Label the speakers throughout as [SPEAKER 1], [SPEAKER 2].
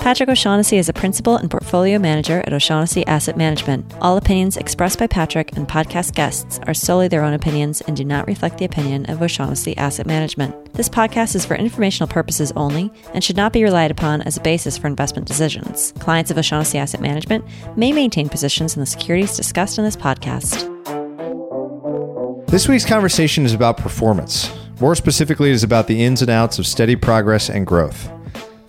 [SPEAKER 1] Patrick O'Shaughnessy is a principal and portfolio manager at O'Shaughnessy Asset Management. All opinions expressed by Patrick and podcast guests are solely their own opinions and do not reflect the opinion of O'Shaughnessy Asset Management. This podcast is for informational purposes only and should not be relied upon as a basis for investment decisions. Clients of O'Shaughnessy Asset Management may maintain positions in the securities discussed in this podcast.
[SPEAKER 2] This week's conversation is about performance. More specifically, it is about the ins and outs of steady progress and growth.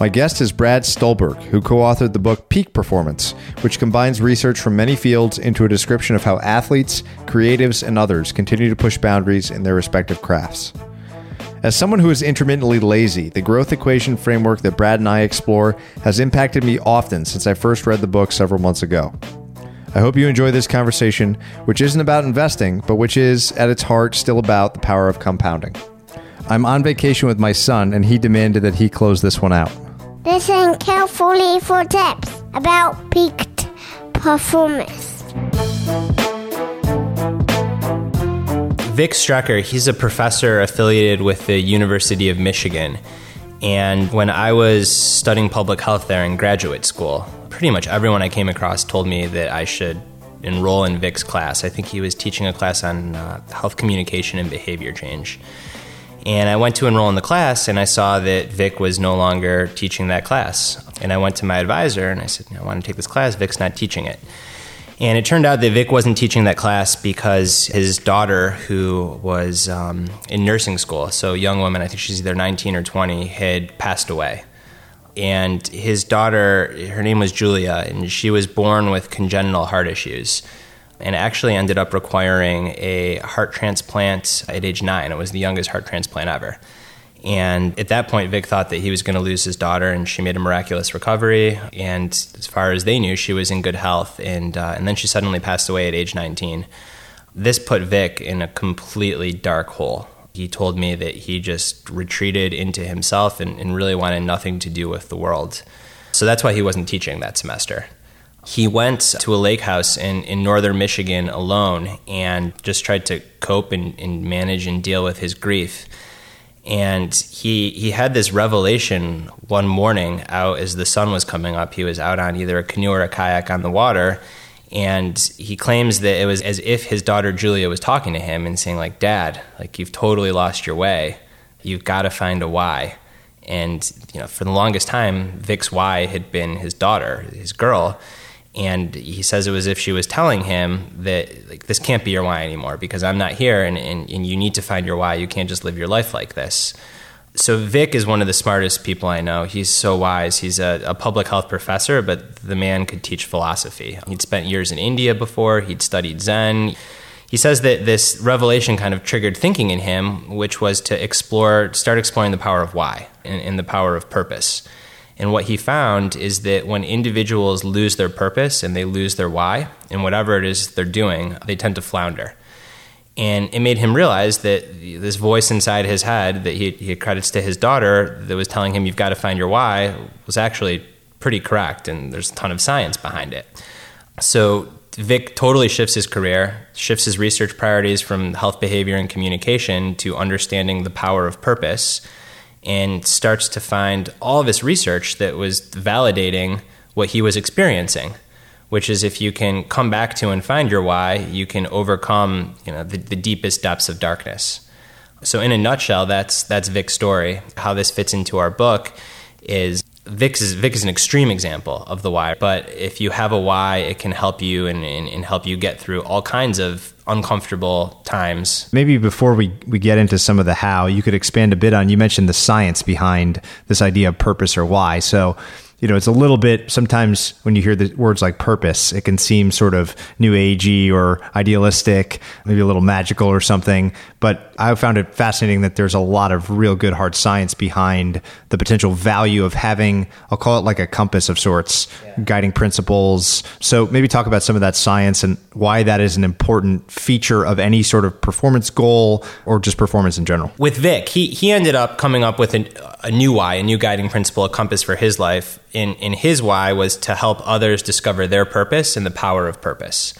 [SPEAKER 2] My guest is Brad Stulberg, who co authored the book Peak Performance, which combines research from many fields into a description of how athletes, creatives, and others continue to push boundaries in their respective crafts. As someone who is intermittently lazy, the growth equation framework that Brad and I explore has impacted me often since I first read the book several months ago. I hope you enjoy this conversation, which isn't about investing, but which is, at its heart, still about the power of compounding. I'm on vacation with my son, and he demanded that he close this one out.
[SPEAKER 3] Listen carefully for tips about peaked performance.
[SPEAKER 4] Vic Strecher, he's a professor affiliated with the University of Michigan. And when I was studying public health there in graduate school, pretty much everyone I came across told me that I should enroll in Vic's class. I think he was teaching a class on uh, health communication and behavior change. And I went to enroll in the class and I saw that Vic was no longer teaching that class. And I went to my advisor and I said, I want to take this class. Vic's not teaching it. And it turned out that Vic wasn't teaching that class because his daughter, who was um, in nursing school, so young woman, I think she's either 19 or 20, had passed away. And his daughter, her name was Julia, and she was born with congenital heart issues and actually ended up requiring a heart transplant at age nine. It was the youngest heart transplant ever. And at that point, Vic thought that he was going to lose his daughter, and she made a miraculous recovery. And as far as they knew, she was in good health. And, uh, and then she suddenly passed away at age 19. This put Vic in a completely dark hole. He told me that he just retreated into himself and, and really wanted nothing to do with the world. So that's why he wasn't teaching that semester he went to a lake house in, in northern Michigan alone and just tried to cope and, and manage and deal with his grief. And he he had this revelation one morning out as the sun was coming up. He was out on either a canoe or a kayak on the water, and he claims that it was as if his daughter Julia was talking to him and saying like, "Dad, like you've totally lost your way. You've got to find a why." And you know, for the longest time, Vic's why had been his daughter, his girl and he says it was if she was telling him that like this can't be your why anymore because i'm not here and, and, and you need to find your why. You can't just live your life like this. So vic is one of the smartest people i know. He's so wise. He's a, a public health professor but the man could teach philosophy. He'd spent years in india before. He'd studied zen. He says that this revelation kind of triggered thinking in him which was to explore start exploring the power of why and, and the power of purpose and what he found is that when individuals lose their purpose and they lose their why, and whatever it is they're doing, they tend to flounder. And it made him realize that this voice inside his head that he, he credits to his daughter that was telling him, You've got to find your why, was actually pretty correct. And there's a ton of science behind it. So Vic totally shifts his career, shifts his research priorities from health behavior and communication to understanding the power of purpose and starts to find all of his research that was validating what he was experiencing which is if you can come back to and find your why you can overcome you know the, the deepest depths of darkness. So in a nutshell that's that's vic's story. How this fits into our book is Vic is, Vic is an extreme example of the why, but if you have a why, it can help you and, and, and, help you get through all kinds of uncomfortable times.
[SPEAKER 2] Maybe before we, we get into some of the how, you could expand a bit on, you mentioned the science behind this idea of purpose or why. So you know, it's a little bit sometimes when you hear the words like purpose, it can seem sort of new agey or idealistic, maybe a little magical or something. But I found it fascinating that there's a lot of real good hard science behind the potential value of having, I'll call it like a compass of sorts, yeah. guiding principles. So maybe talk about some of that science and why that is an important feature of any sort of performance goal or just performance in general.
[SPEAKER 4] With Vic, he, he ended up coming up with an, a new why, a new guiding principle, a compass for his life in, in his why was to help others discover their purpose and the power of purpose.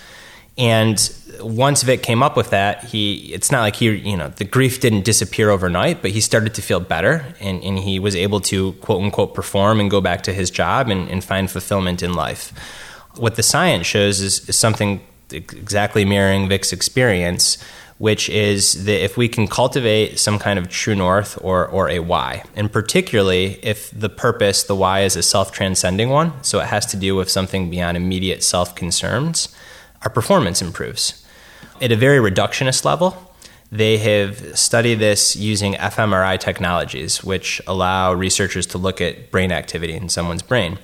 [SPEAKER 4] And once Vic came up with that, he it's not like he you know the grief didn't disappear overnight, but he started to feel better and, and he was able to quote unquote perform and go back to his job and, and find fulfillment in life. What the science shows is, is something exactly mirroring Vic's experience which is that if we can cultivate some kind of true north or, or a why, and particularly if the purpose, the why, is a self transcending one, so it has to do with something beyond immediate self concerns, our performance improves. At a very reductionist level, they have studied this using fMRI technologies, which allow researchers to look at brain activity in someone's brain.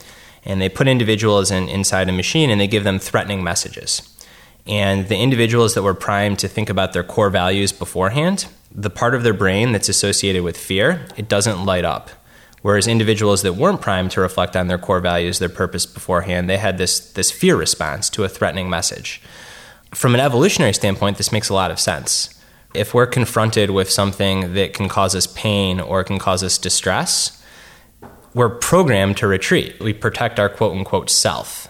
[SPEAKER 4] And they put individuals in, inside a machine and they give them threatening messages. And the individuals that were primed to think about their core values beforehand, the part of their brain that's associated with fear, it doesn't light up. Whereas individuals that weren't primed to reflect on their core values, their purpose beforehand, they had this, this fear response to a threatening message. From an evolutionary standpoint, this makes a lot of sense. If we're confronted with something that can cause us pain or can cause us distress, we're programmed to retreat. We protect our quote unquote self.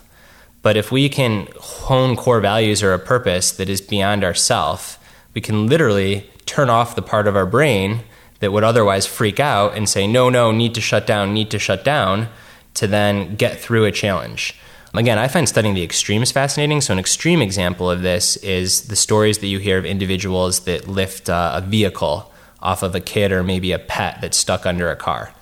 [SPEAKER 4] But if we can hone core values or a purpose that is beyond ourself, we can literally turn off the part of our brain that would otherwise freak out and say, no, no, need to shut down, need to shut down, to then get through a challenge. Again, I find studying the extremes fascinating. So, an extreme example of this is the stories that you hear of individuals that lift uh, a vehicle off of a kid or maybe a pet that's stuck under a car.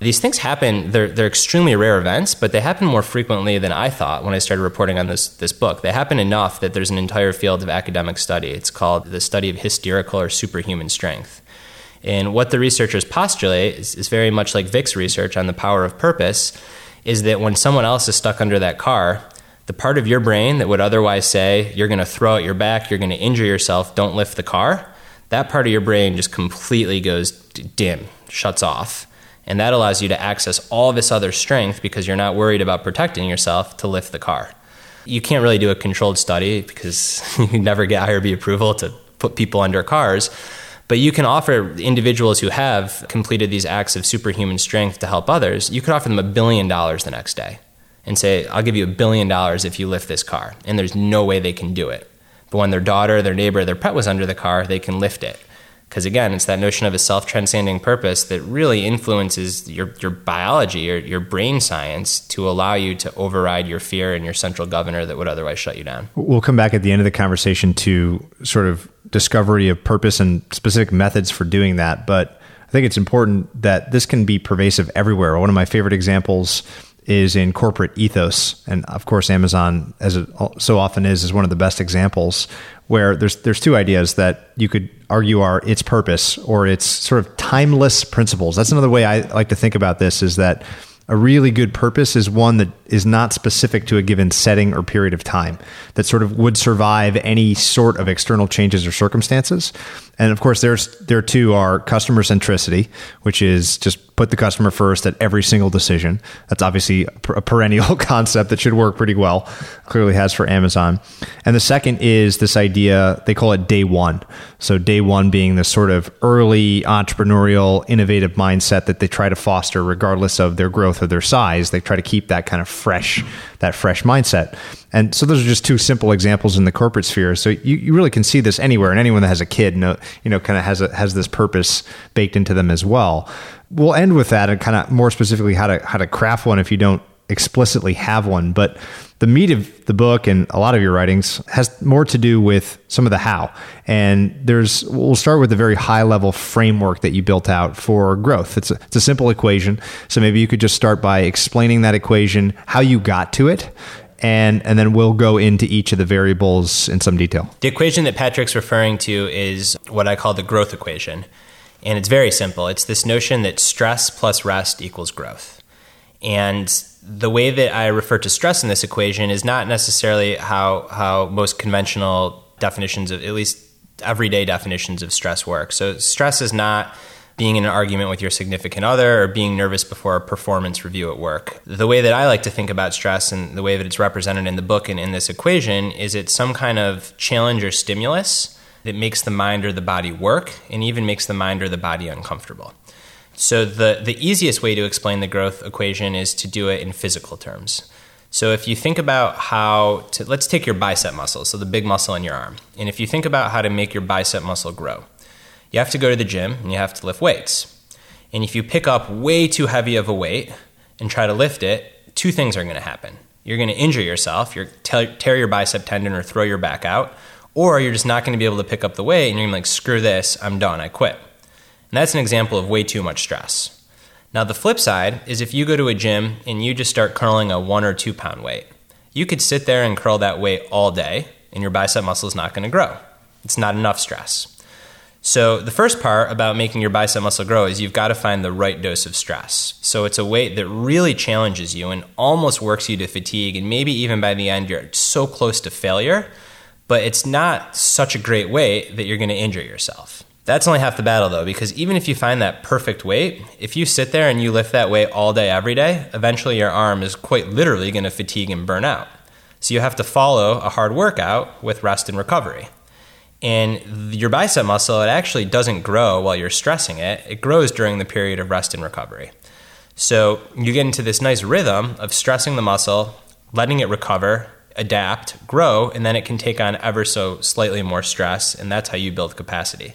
[SPEAKER 4] These things happen, they're, they're extremely rare events, but they happen more frequently than I thought when I started reporting on this, this book. They happen enough that there's an entire field of academic study. It's called the study of hysterical or superhuman strength. And what the researchers postulate is, is very much like Vic's research on the power of purpose is that when someone else is stuck under that car, the part of your brain that would otherwise say, you're going to throw out your back, you're going to injure yourself, don't lift the car, that part of your brain just completely goes dim, shuts off. And that allows you to access all this other strength because you're not worried about protecting yourself to lift the car. You can't really do a controlled study because you never get IRB approval to put people under cars. But you can offer individuals who have completed these acts of superhuman strength to help others, you could offer them a billion dollars the next day and say, I'll give you a billion dollars if you lift this car. And there's no way they can do it. But when their daughter, their neighbor, their pet was under the car, they can lift it. Because again, it's that notion of a self transcending purpose that really influences your, your biology, your, your brain science to allow you to override your fear and your central governor that would otherwise shut you down.
[SPEAKER 2] We'll come back at the end of the conversation to sort of discovery of purpose and specific methods for doing that. But I think it's important that this can be pervasive everywhere. One of my favorite examples is in corporate ethos, and of course, Amazon, as it so often is, is one of the best examples. Where there's there's two ideas that you could argue are its purpose or its sort of timeless principles. That's another way I like to think about this. Is that a really good purpose is one that is not specific to a given setting or period of time, that sort of would survive any sort of external changes or circumstances. And of course, there's there too are customer centricity, which is just put the customer first at every single decision. That's obviously a perennial concept that should work pretty well. Clearly has for Amazon. And the second is this idea they call it day one. So day one being this sort of early entrepreneurial, innovative mindset that they try to foster regardless of their growth or their size. They try to keep that kind of fresh, that fresh mindset. And so those are just two simple examples in the corporate sphere. So you, you really can see this anywhere, and anyone that has a kid, know, you know, kind of has has this purpose baked into them as well. We'll end with that and kind of more specifically how to how to craft one if you don't explicitly have one. But the meat of the book and a lot of your writings has more to do with some of the how. And there's, we'll start with a very high level framework that you built out for growth. It's a, it's a simple equation. So maybe you could just start by explaining that equation, how you got to it, and and then we'll go into each of the variables in some detail.
[SPEAKER 4] The equation that Patrick's referring to is what I call the growth equation. And it's very simple. It's this notion that stress plus rest equals growth. And the way that I refer to stress in this equation is not necessarily how how most conventional definitions of at least everyday definitions of stress work. So stress is not being in an argument with your significant other or being nervous before a performance review at work. The way that I like to think about stress and the way that it's represented in the book and in this equation is it's some kind of challenge or stimulus that makes the mind or the body work and even makes the mind or the body uncomfortable. So the, the easiest way to explain the growth equation is to do it in physical terms. So if you think about how to, let's take your bicep muscle, so the big muscle in your arm. And if you think about how to make your bicep muscle grow, you have to go to the gym and you have to lift weights. And if you pick up way too heavy of a weight and try to lift it, two things are going to happen. You're going to injure yourself, you're tear your bicep tendon or throw your back out, or you're just not going to be able to pick up the weight and you're going to be like, screw this, I'm done, I quit. And that's an example of way too much stress. Now, the flip side is if you go to a gym and you just start curling a one or two pound weight, you could sit there and curl that weight all day and your bicep muscle is not going to grow. It's not enough stress. So, the first part about making your bicep muscle grow is you've got to find the right dose of stress. So, it's a weight that really challenges you and almost works you to fatigue, and maybe even by the end, you're so close to failure, but it's not such a great weight that you're going to injure yourself. That's only half the battle, though, because even if you find that perfect weight, if you sit there and you lift that weight all day, every day, eventually your arm is quite literally going to fatigue and burn out. So, you have to follow a hard workout with rest and recovery. And your bicep muscle, it actually doesn't grow while you're stressing it, it grows during the period of rest and recovery. So you get into this nice rhythm of stressing the muscle, letting it recover, adapt, grow, and then it can take on ever so slightly more stress, and that's how you build capacity.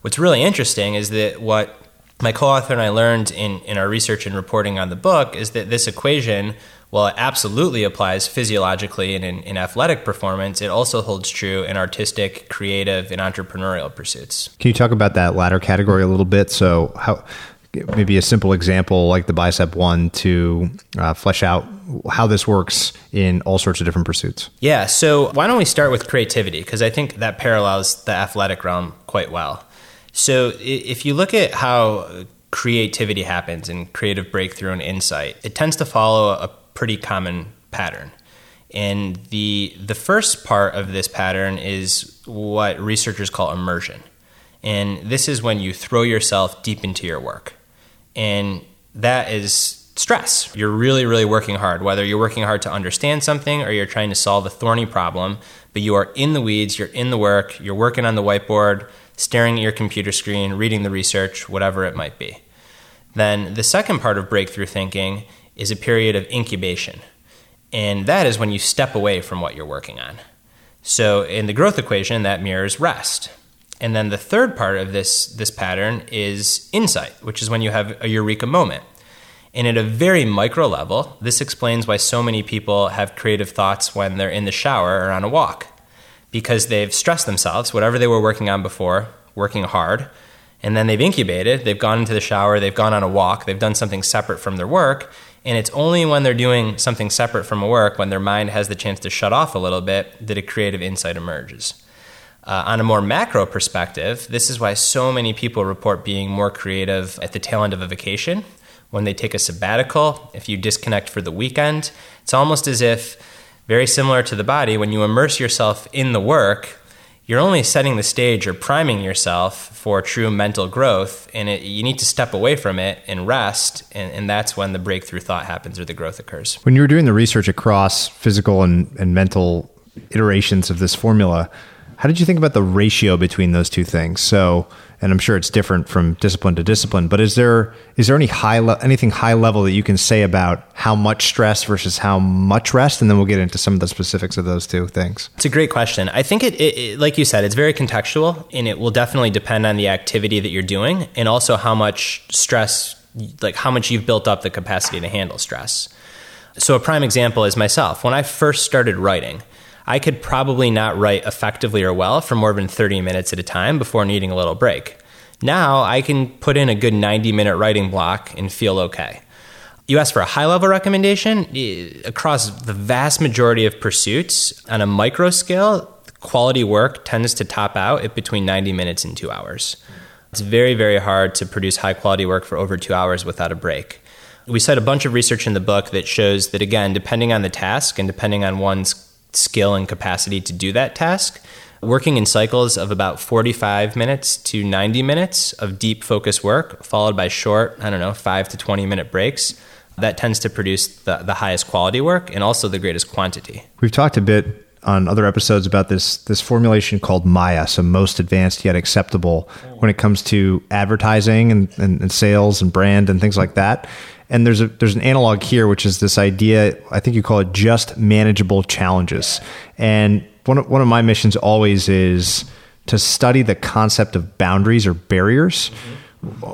[SPEAKER 4] What's really interesting is that what my co author and I learned in, in our research and reporting on the book is that this equation while it absolutely applies physiologically and in, in, athletic performance, it also holds true in artistic, creative, and entrepreneurial pursuits.
[SPEAKER 2] Can you talk about that latter category a little bit? So, how maybe a simple example like the bicep one to uh, flesh out how this works in all sorts of different pursuits?
[SPEAKER 4] Yeah. So, why don't we start with creativity? Because I think that parallels the athletic realm quite well. So, if you look at how creativity happens and creative breakthrough and insight, it tends to follow a pretty common pattern. And the the first part of this pattern is what researchers call immersion. And this is when you throw yourself deep into your work. And that is stress. You're really, really working hard, whether you're working hard to understand something or you're trying to solve a thorny problem, but you are in the weeds, you're in the work, you're working on the whiteboard, staring at your computer screen, reading the research, whatever it might be. Then the second part of breakthrough thinking is a period of incubation. And that is when you step away from what you're working on. So in the growth equation, that mirrors rest. And then the third part of this, this pattern is insight, which is when you have a eureka moment. And at a very micro level, this explains why so many people have creative thoughts when they're in the shower or on a walk. Because they've stressed themselves, whatever they were working on before, working hard, and then they've incubated, they've gone into the shower, they've gone on a walk, they've done something separate from their work, and it's only when they're doing something separate from work, when their mind has the chance to shut off a little bit, that a creative insight emerges. Uh, on a more macro perspective, this is why so many people report being more creative at the tail end of a vacation, when they take a sabbatical, if you disconnect for the weekend. It's almost as if, very similar to the body, when you immerse yourself in the work, you're only setting the stage or priming yourself for true mental growth, and it, you need to step away from it and rest, and, and, that's when the breakthrough thought happens or the growth occurs.
[SPEAKER 2] When you were doing the research across physical and, and mental iterations of this formula, how did you think about the ratio between those two things? So, and I'm sure it's different from discipline to discipline. But is there is there any high le- anything high level that you can say about how much stress versus how much rest? And then we'll get into some of the specifics of those two things.
[SPEAKER 4] It's a great question. I think it, it, it like you said, it's very contextual, and it will definitely depend on the activity that you're doing, and also how much stress, like how much you've built up the capacity to handle stress. So a prime example is myself. When I first started writing. I could probably not write effectively or well for more than 30 minutes at a time before needing a little break. Now I can put in a good 90 minute writing block and feel okay. You asked for a high level recommendation eh, across the vast majority of pursuits on a micro scale. Quality work tends to top out at between 90 minutes and two hours. It's very, very hard to produce high quality work for over two hours without a break. We cite a bunch of research in the book that shows that, again, depending on the task and depending on one's skill and capacity to do that task, working in cycles of about 45 minutes to 90 minutes of deep focus work, followed by short, I don't know, 5 to 20 minute breaks, that tends to produce the, the highest quality work and also the greatest quantity.
[SPEAKER 2] We've talked a bit on other episodes about this this formulation called Maya, so most advanced yet acceptable when it comes to advertising and, and, and, sales and brand and things like that. And there's a there's an analog here, which is this idea. I think you call it just manageable challenges. And one of, one of my missions always is to study the concept of boundaries or barriers. Mm-hmm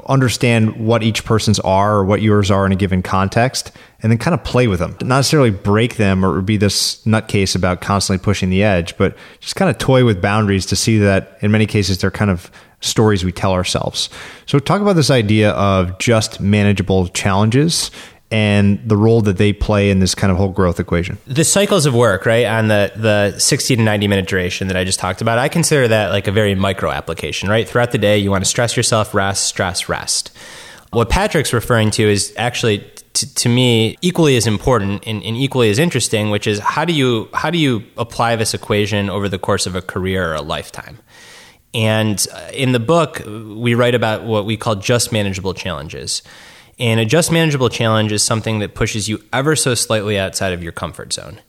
[SPEAKER 2] understand what each person's are or what yours are in a given context and then kind of play with them. Not necessarily break them or be this nutcase about constantly pushing the edge but just kind of toy with boundaries to see that in many cases they're kind of stories we tell ourselves. So talk about this idea of just manageable challenges and the role that they play in this kind of whole growth equation.
[SPEAKER 4] The cycles of work, right, on the, the 60 to 90 minute duration that I just talked about, I consider that like a very micro application, right? Throughout the day, you want to stress yourself, rest, stress, rest. What Patrick's referring to is actually to, to me equally as important and, and, equally as interesting, which is how do you how do you apply this equation over the course of a career or a lifetime? And uh, in the book, we write about what we call just manageable challenges. And a just manageable challenge is something that pushes you ever so slightly outside of your comfort zone.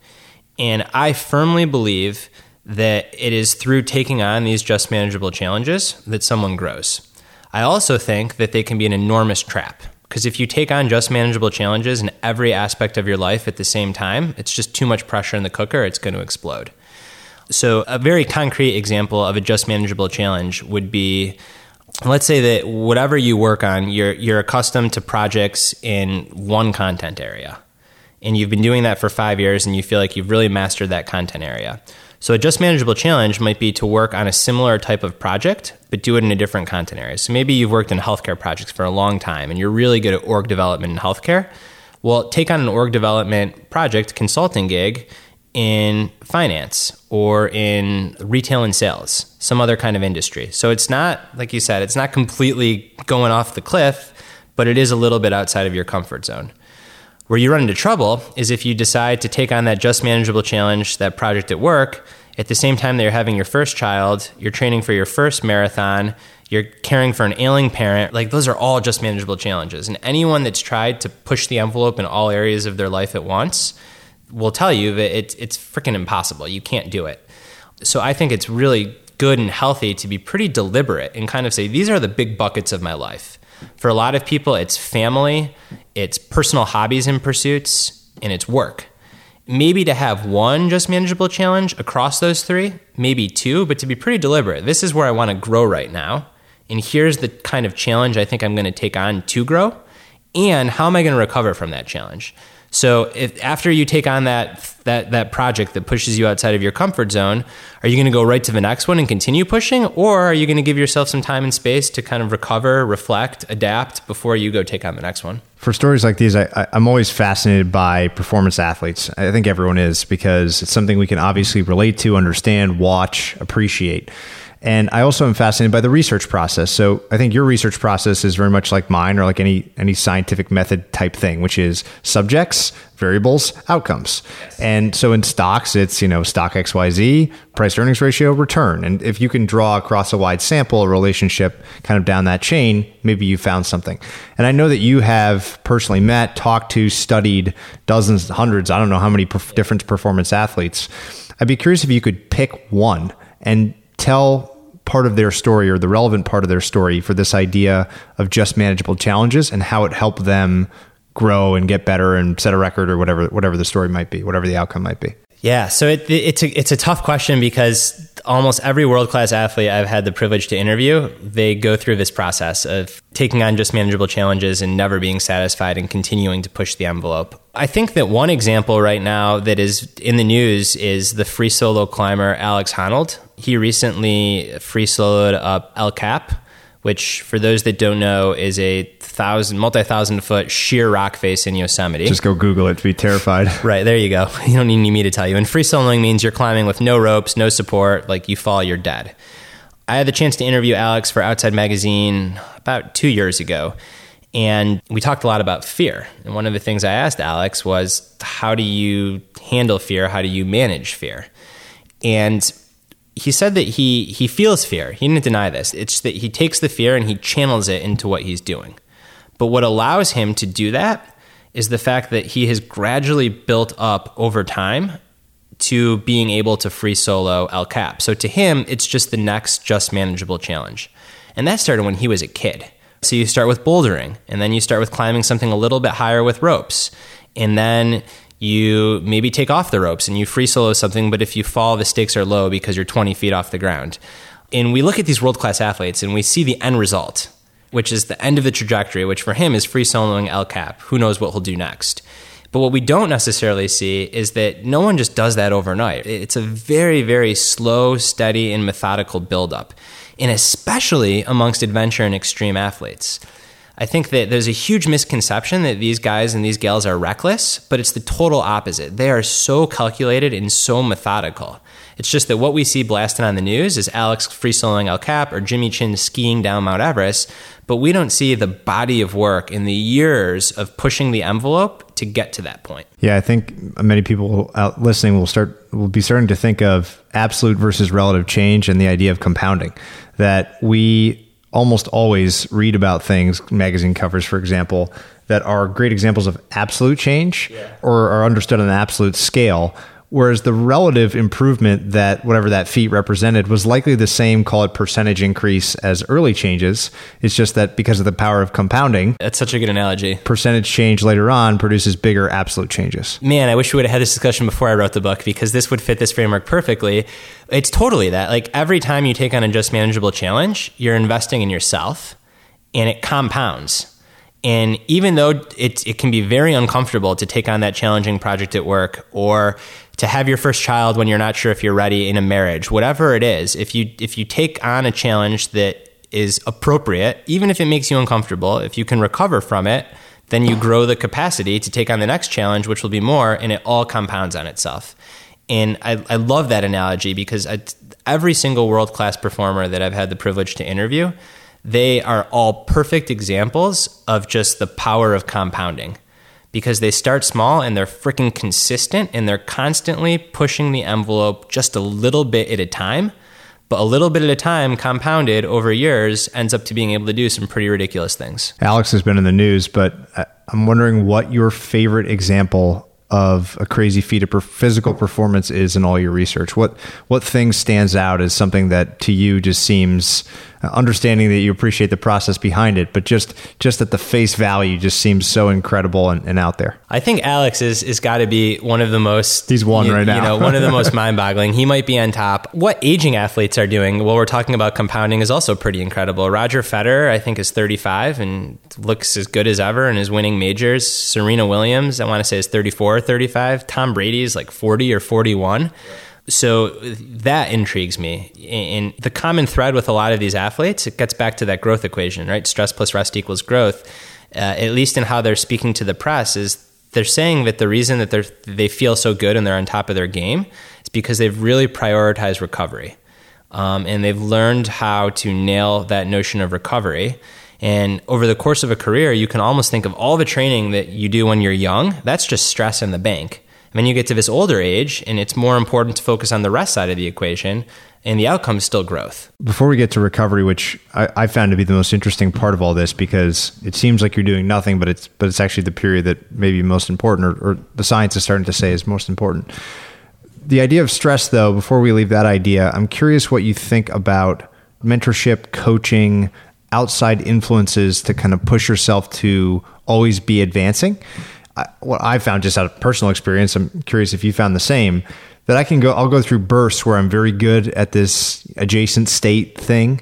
[SPEAKER 4] And I firmly believe that it is through taking on these just manageable challenges that someone grows. I also think that they can be an enormous trap because if you take on just manageable challenges in every aspect of your life at the same time, it's just too much pressure in the cooker, it's going to explode. So, a very concrete example of a just manageable challenge would be let's say that whatever you work on, you're you're accustomed to projects in one content area. And you've been doing that for 5 years and you feel like you've really mastered that content area. So a just manageable challenge might be to work on a similar type of project, but do it in a different content area. So maybe you've worked in healthcare projects for a long time and you're really good at org development in healthcare. Well, take on an org development project consulting gig in finance or in retail and sales, some other kind of industry. So it's not, like you said, it's not completely going off the cliff, but it is a little bit outside of your comfort zone. Where you run into trouble is if you decide to take on that just manageable challenge, that project at work, at the same time that you're having your first child, you're training for your first marathon, you're caring for an ailing parent. Like those are all just manageable challenges. And anyone that's tried to push the envelope in all areas of their life at once, will tell you that it's it's freaking impossible. You can't do it. So I think it's really good and healthy to be pretty deliberate and kind of say these are the big buckets of my life. For a lot of people, it's family, it's personal hobbies and pursuits, and it's work. Maybe to have one just manageable challenge across those three, maybe two, but to be pretty deliberate. This is where I want to grow right now. And here's the kind of challenge I think I'm going to take on to grow. And how am I going to recover from that challenge? So if after you take on that that that project that pushes you outside of your comfort zone, are you going to go right to the next one and continue pushing, or are you going to give yourself some time and space to kind of recover, reflect, adapt before you go take on the next one?
[SPEAKER 2] For stories like these, I, I'm always fascinated by performance athletes. I think everyone is because it's something we can obviously relate to, understand, watch, appreciate. And I also am fascinated by the research process. So I think your research process is very much like mine or like any any scientific method type thing, which is subjects, variables, outcomes. And so in stocks, it's, you know, stock XYZ, price earnings ratio, return. And if you can draw across a wide sample a relationship kind of down that chain, maybe you found something. And I know that you have personally met, talked to, studied dozens, hundreds, I don't know how many perf- different performance athletes. I'd be curious if you could pick one and tell part of their story or the relevant part of their story for this idea of just manageable challenges and how it helped them grow and get better and set a record or whatever whatever the story might be, whatever the outcome might be.
[SPEAKER 4] Yeah, so it, it's a it's a tough question because almost every world class athlete I've had the privilege to interview, they go through this process of taking on just manageable challenges and never being satisfied and continuing to push the envelope. I think that one example right now that is in the news is the free solo climber Alex Honnold. He recently free soloed up El Cap, which for those that don't know is a thousand multi thousand foot sheer rock face in Yosemite.
[SPEAKER 2] Just go Google it to be terrified.
[SPEAKER 4] right there you go. You don't need me to tell you. And free soloing means you're climbing with no ropes, no support. Like you fall, you're dead. I had the chance to interview Alex for Outside Magazine about two years ago. And we talked a lot about fear. And one of the things I asked Alex was, how do you handle fear? How do you manage fear? And he said that he he feels fear. He didn't deny this. It's that he takes the fear and he channels it into what he's doing. But what allows him to do that is the fact that he has gradually built up over time to being able to free solo El Cap. So to him, it's just the next just manageable challenge. And that started when he was a kid. So you start with bouldering, and then you start with climbing something a little bit higher with ropes. And then you maybe take off the ropes and you free solo something, but if you fall, the stakes are low because you're 20 feet off the ground. And we look at these world class athletes and we see the end result, which is the end of the trajectory, which for him is free soloing El Cap. Who knows what he'll do next? But what we don't necessarily see is that no one just does that overnight. It's a very, very slow, steady, and methodical buildup, and especially amongst adventure and extreme athletes. I think that there's a huge misconception that these guys and these gals are reckless, but it's the total opposite. They are so calculated and so methodical. It's just that what we see blasting on the news is Alex free soloing El Cap or Jimmy Chin skiing down Mount Everest, but we don't see the body of work and the years of pushing the envelope to get to that point.
[SPEAKER 2] Yeah, I think many people out listening will start will be starting to think of absolute versus relative change and the idea of compounding. That we almost always read about things, magazine covers, for example, that are great examples of absolute change yeah. or are understood on an absolute scale. Whereas the relative improvement that whatever that feat represented was likely the same, call it percentage increase as early changes. It's just that because of the power of compounding,
[SPEAKER 4] that's such a good analogy.
[SPEAKER 2] Percentage change later on produces bigger absolute changes.
[SPEAKER 4] Man, I wish we would have had this discussion before I wrote the book because this would fit this framework perfectly. It's totally that. Like every time you take on a just manageable challenge, you're investing in yourself and it compounds. And even though it, it can be very uncomfortable to take on that challenging project at work or to have your first child when you're not sure if you're ready in a marriage, whatever it is, if you if you take on a challenge that is appropriate, even if it makes you uncomfortable, if you can recover from it, then you grow the capacity to take on the next challenge, which will be more, and it all compounds on itself. And I, I love that analogy because I, every single world class performer that I've had the privilege to interview, they are all perfect examples of just the power of compounding because they start small and they're freaking consistent and they're constantly pushing the envelope just a little bit at a time. But a little bit at a time, compounded over years, ends up to being able to do some pretty ridiculous things.
[SPEAKER 2] Alex has been in the news, but I'm wondering what your favorite example of a crazy feat of physical performance is in all your research? What what thing stands out as something that to you just seems Uh, understanding that you appreciate the process behind it, but just just at the face value just seems so incredible and, and out there.
[SPEAKER 4] I think Alex is is got to be one of the most.
[SPEAKER 2] He's one
[SPEAKER 4] you,
[SPEAKER 2] right now.
[SPEAKER 4] You know, one of the most mind boggling. He might be on top. What aging athletes are doing while we're talking about compounding is also pretty incredible. Roger Federer, I think, is 35 and looks as good as ever and is winning majors. Serena Williams, I want to say, is 34 or 35. Tom Brady is like 40 or 41. Yeah so that intrigues me. And the common thread with a lot of these athletes, it gets back to that growth equation, right? Stress plus rest equals growth. Uh, at least in how they're speaking to the press, is they're saying that the reason that they they feel so good and they're on top of their game is because they've really prioritized recovery, um, and they've learned how to nail that notion of recovery. And over the course of a career, you can almost think of all the training that you do when you're young. That's just stress in the bank then you get to this older age, and it's more important to focus on the rest side of the equation, and the outcome is still growth.
[SPEAKER 2] Before we get to recovery, which I, I, found to be the most interesting part of all this, because it seems like you're doing nothing, but it's but it's actually the period that may be most important, or, or the science is starting to say is most important. The idea of stress, though, before we leave that idea, I'm curious what you think about mentorship, coaching, outside influences to kind of push yourself to always be advancing what I found just out of personal experience, I'm curious if you found the same, that I can go, I'll go through bursts where I'm very good at this adjacent state thing,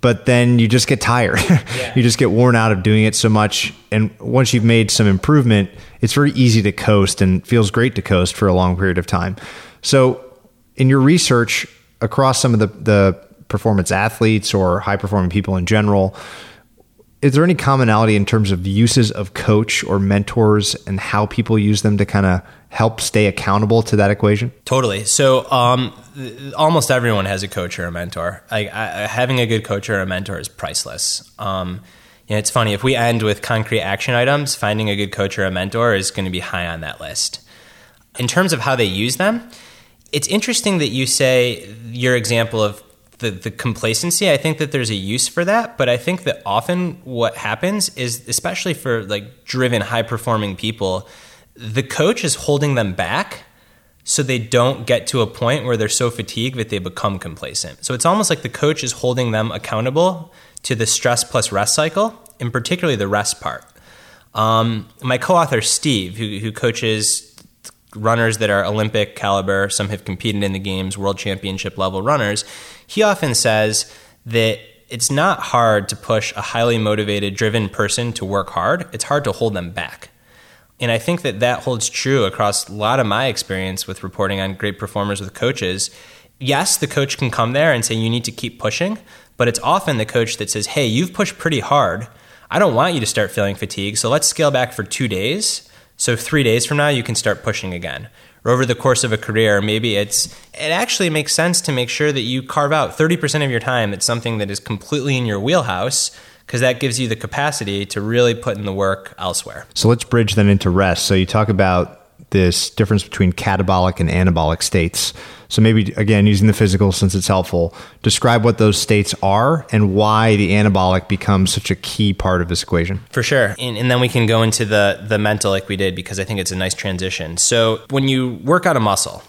[SPEAKER 2] but then you just get tired. Yeah. you just get worn out of doing it so much. And once you've made some improvement, it's very easy to coast and feels great to coast for a long period of time. So, in your research across some of the, the performance athletes or high performing people in general, is there any commonality in terms of uses of coach or mentors and how people use them to kind of help stay accountable to that equation?
[SPEAKER 4] Totally. So, um, almost everyone has a coach or a mentor. I, I, having a good coach or a mentor is priceless. Um, You know, it's funny if we end with concrete action items, finding a good coach or a mentor is going to be high on that list. In terms of how they use them, it's interesting that you say your example of the, the complacency. I think that there's a use for that, but I think that often what happens is, especially for like driven, high performing people, the coach is holding them back so they don't get to a point where they're so fatigued that they become complacent. So it's almost like the coach is holding them accountable to the stress plus rest cycle, and particularly the rest part. Um, my co author, Steve, who, who coaches runners that are Olympic caliber, some have competed in the games, world championship level runners, he often says that it's not hard to push a highly motivated, driven person to work hard. It's hard to hold them back. And I think that that holds true across a lot of my experience with reporting on great performers with coaches. Yes, the coach can come there and say, you need to keep pushing, but it's often the coach that says, hey, you've pushed pretty hard. I don't want you to start feeling fatigue, so let's scale back for two days. So three days from now, you can start pushing again. Or over the course of a career, maybe it's it actually makes sense to make sure that you carve out 30% of your time that's something that is completely in your wheelhouse because that gives you the capacity to really put in the work elsewhere.
[SPEAKER 2] So let's bridge then into rest. So you talk about this difference between catabolic and anabolic states. So maybe again using the physical since it's helpful, describe what those states are and why the anabolic becomes such a key part of this equation.
[SPEAKER 4] For sure. And, and, then we can go into the the mental like we did because I think it's a nice transition. So when you work out a muscle,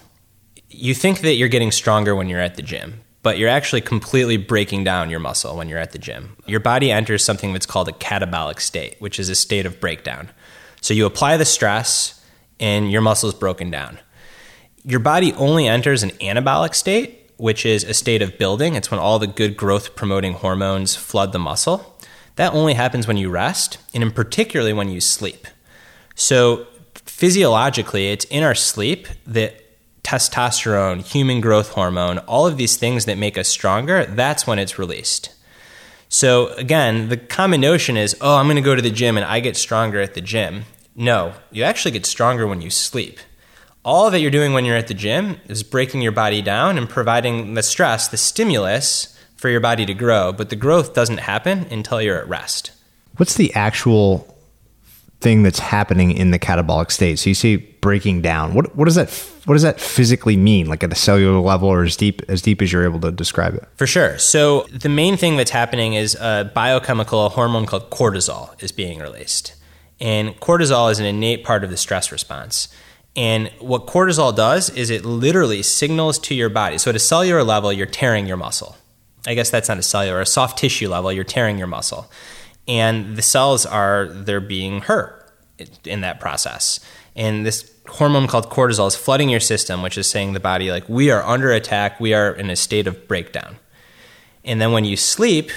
[SPEAKER 4] you think that you're getting stronger when you're at the gym but you're actually completely breaking down your muscle when you're at the gym. Your body enters something that's called a catabolic state, which is a state of breakdown. So you apply the stress and your muscle is broken down. Your body only enters an anabolic state, which is a state of building. It's when all the good growth promoting hormones flood the muscle. That only happens when you rest, and in particularly when you sleep. So physiologically, it's in our sleep that testosterone, human growth hormone, all of these things that make us stronger, that's when it's released. So, again, the common notion is, oh, I'm going to go to the gym and I get stronger at the gym. No, you actually get stronger when you sleep. All that you're doing when you're at the gym is breaking your body down and providing the stress, the stimulus for your body to grow, but the growth doesn't happen until you're at rest.
[SPEAKER 2] What's the actual thing that's happening in the catabolic state. So you see breaking down. What what does that what does that physically mean? Like at the cellular level, or as deep as deep as you're able to describe it?
[SPEAKER 4] For sure. So the main thing that's happening is a biochemical a hormone called cortisol is being released, and cortisol is an innate part of the stress response. And what cortisol does is it literally signals to your body. So at a cellular level, you're tearing your muscle. I guess that's not a cellular, a soft tissue level, you're tearing your muscle and the cells are they're being hurt in that process. And this hormone called cortisol is flooding your system, which is saying the body like we are under attack, we are in a state of breakdown. And then when you sleep,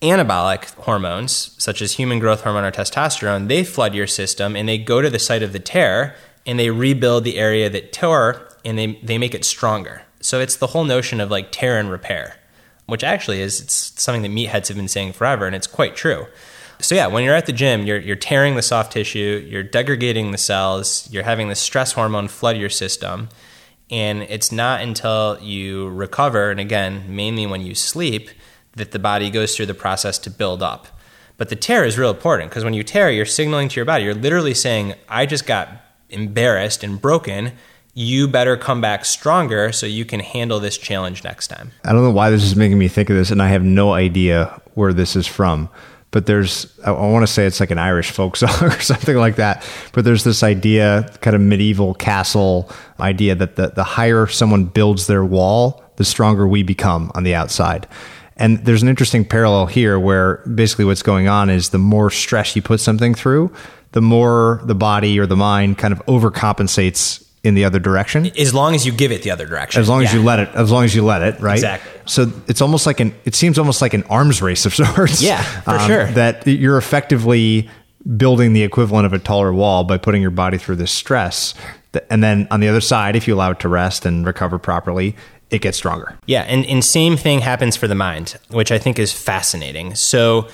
[SPEAKER 4] anabolic hormones such as human growth hormone or testosterone, they flood your system and they go to the site of the tear and they rebuild the area that tore and they they make it stronger. So it's the whole notion of like tear and repair, which actually is it's something that meatheads have been saying forever and it's quite true so yeah, when you're at the gym, you're you're tearing the soft tissue, you're degrading the cells, you're having the stress hormone flood your system, and it's not until you recover, and again, mainly when you sleep, that the body goes through the process to build up. But the tear is real important because when you tear, you're signaling to your body, you're literally saying, "I just got embarrassed and broken." you better come back stronger so you can handle this challenge next time.
[SPEAKER 2] I don't know why this is making me think of this, and I have no idea where this is from but there's I, want to say it's like an Irish folk song or something like that. But there's this idea, kind of medieval castle idea that the, the higher someone builds their wall, the stronger we become on the outside. And there's an interesting parallel here where basically what's going on is the more stress you put something through, the more the body or the mind kind of overcompensates in the other direction.
[SPEAKER 4] As long as you give it the other direction.
[SPEAKER 2] As long yeah. as you let it. As long as you let it. Right.
[SPEAKER 4] Exactly.
[SPEAKER 2] So it's almost like an. It seems almost like an arms race of sorts.
[SPEAKER 4] Yeah, for um, sure.
[SPEAKER 2] That you're effectively building the equivalent of a taller wall by putting your body through this stress, and then on the other side, if you allow it to rest and recover properly, it gets stronger.
[SPEAKER 4] Yeah, and, and same thing happens for the mind, which I think is fascinating. So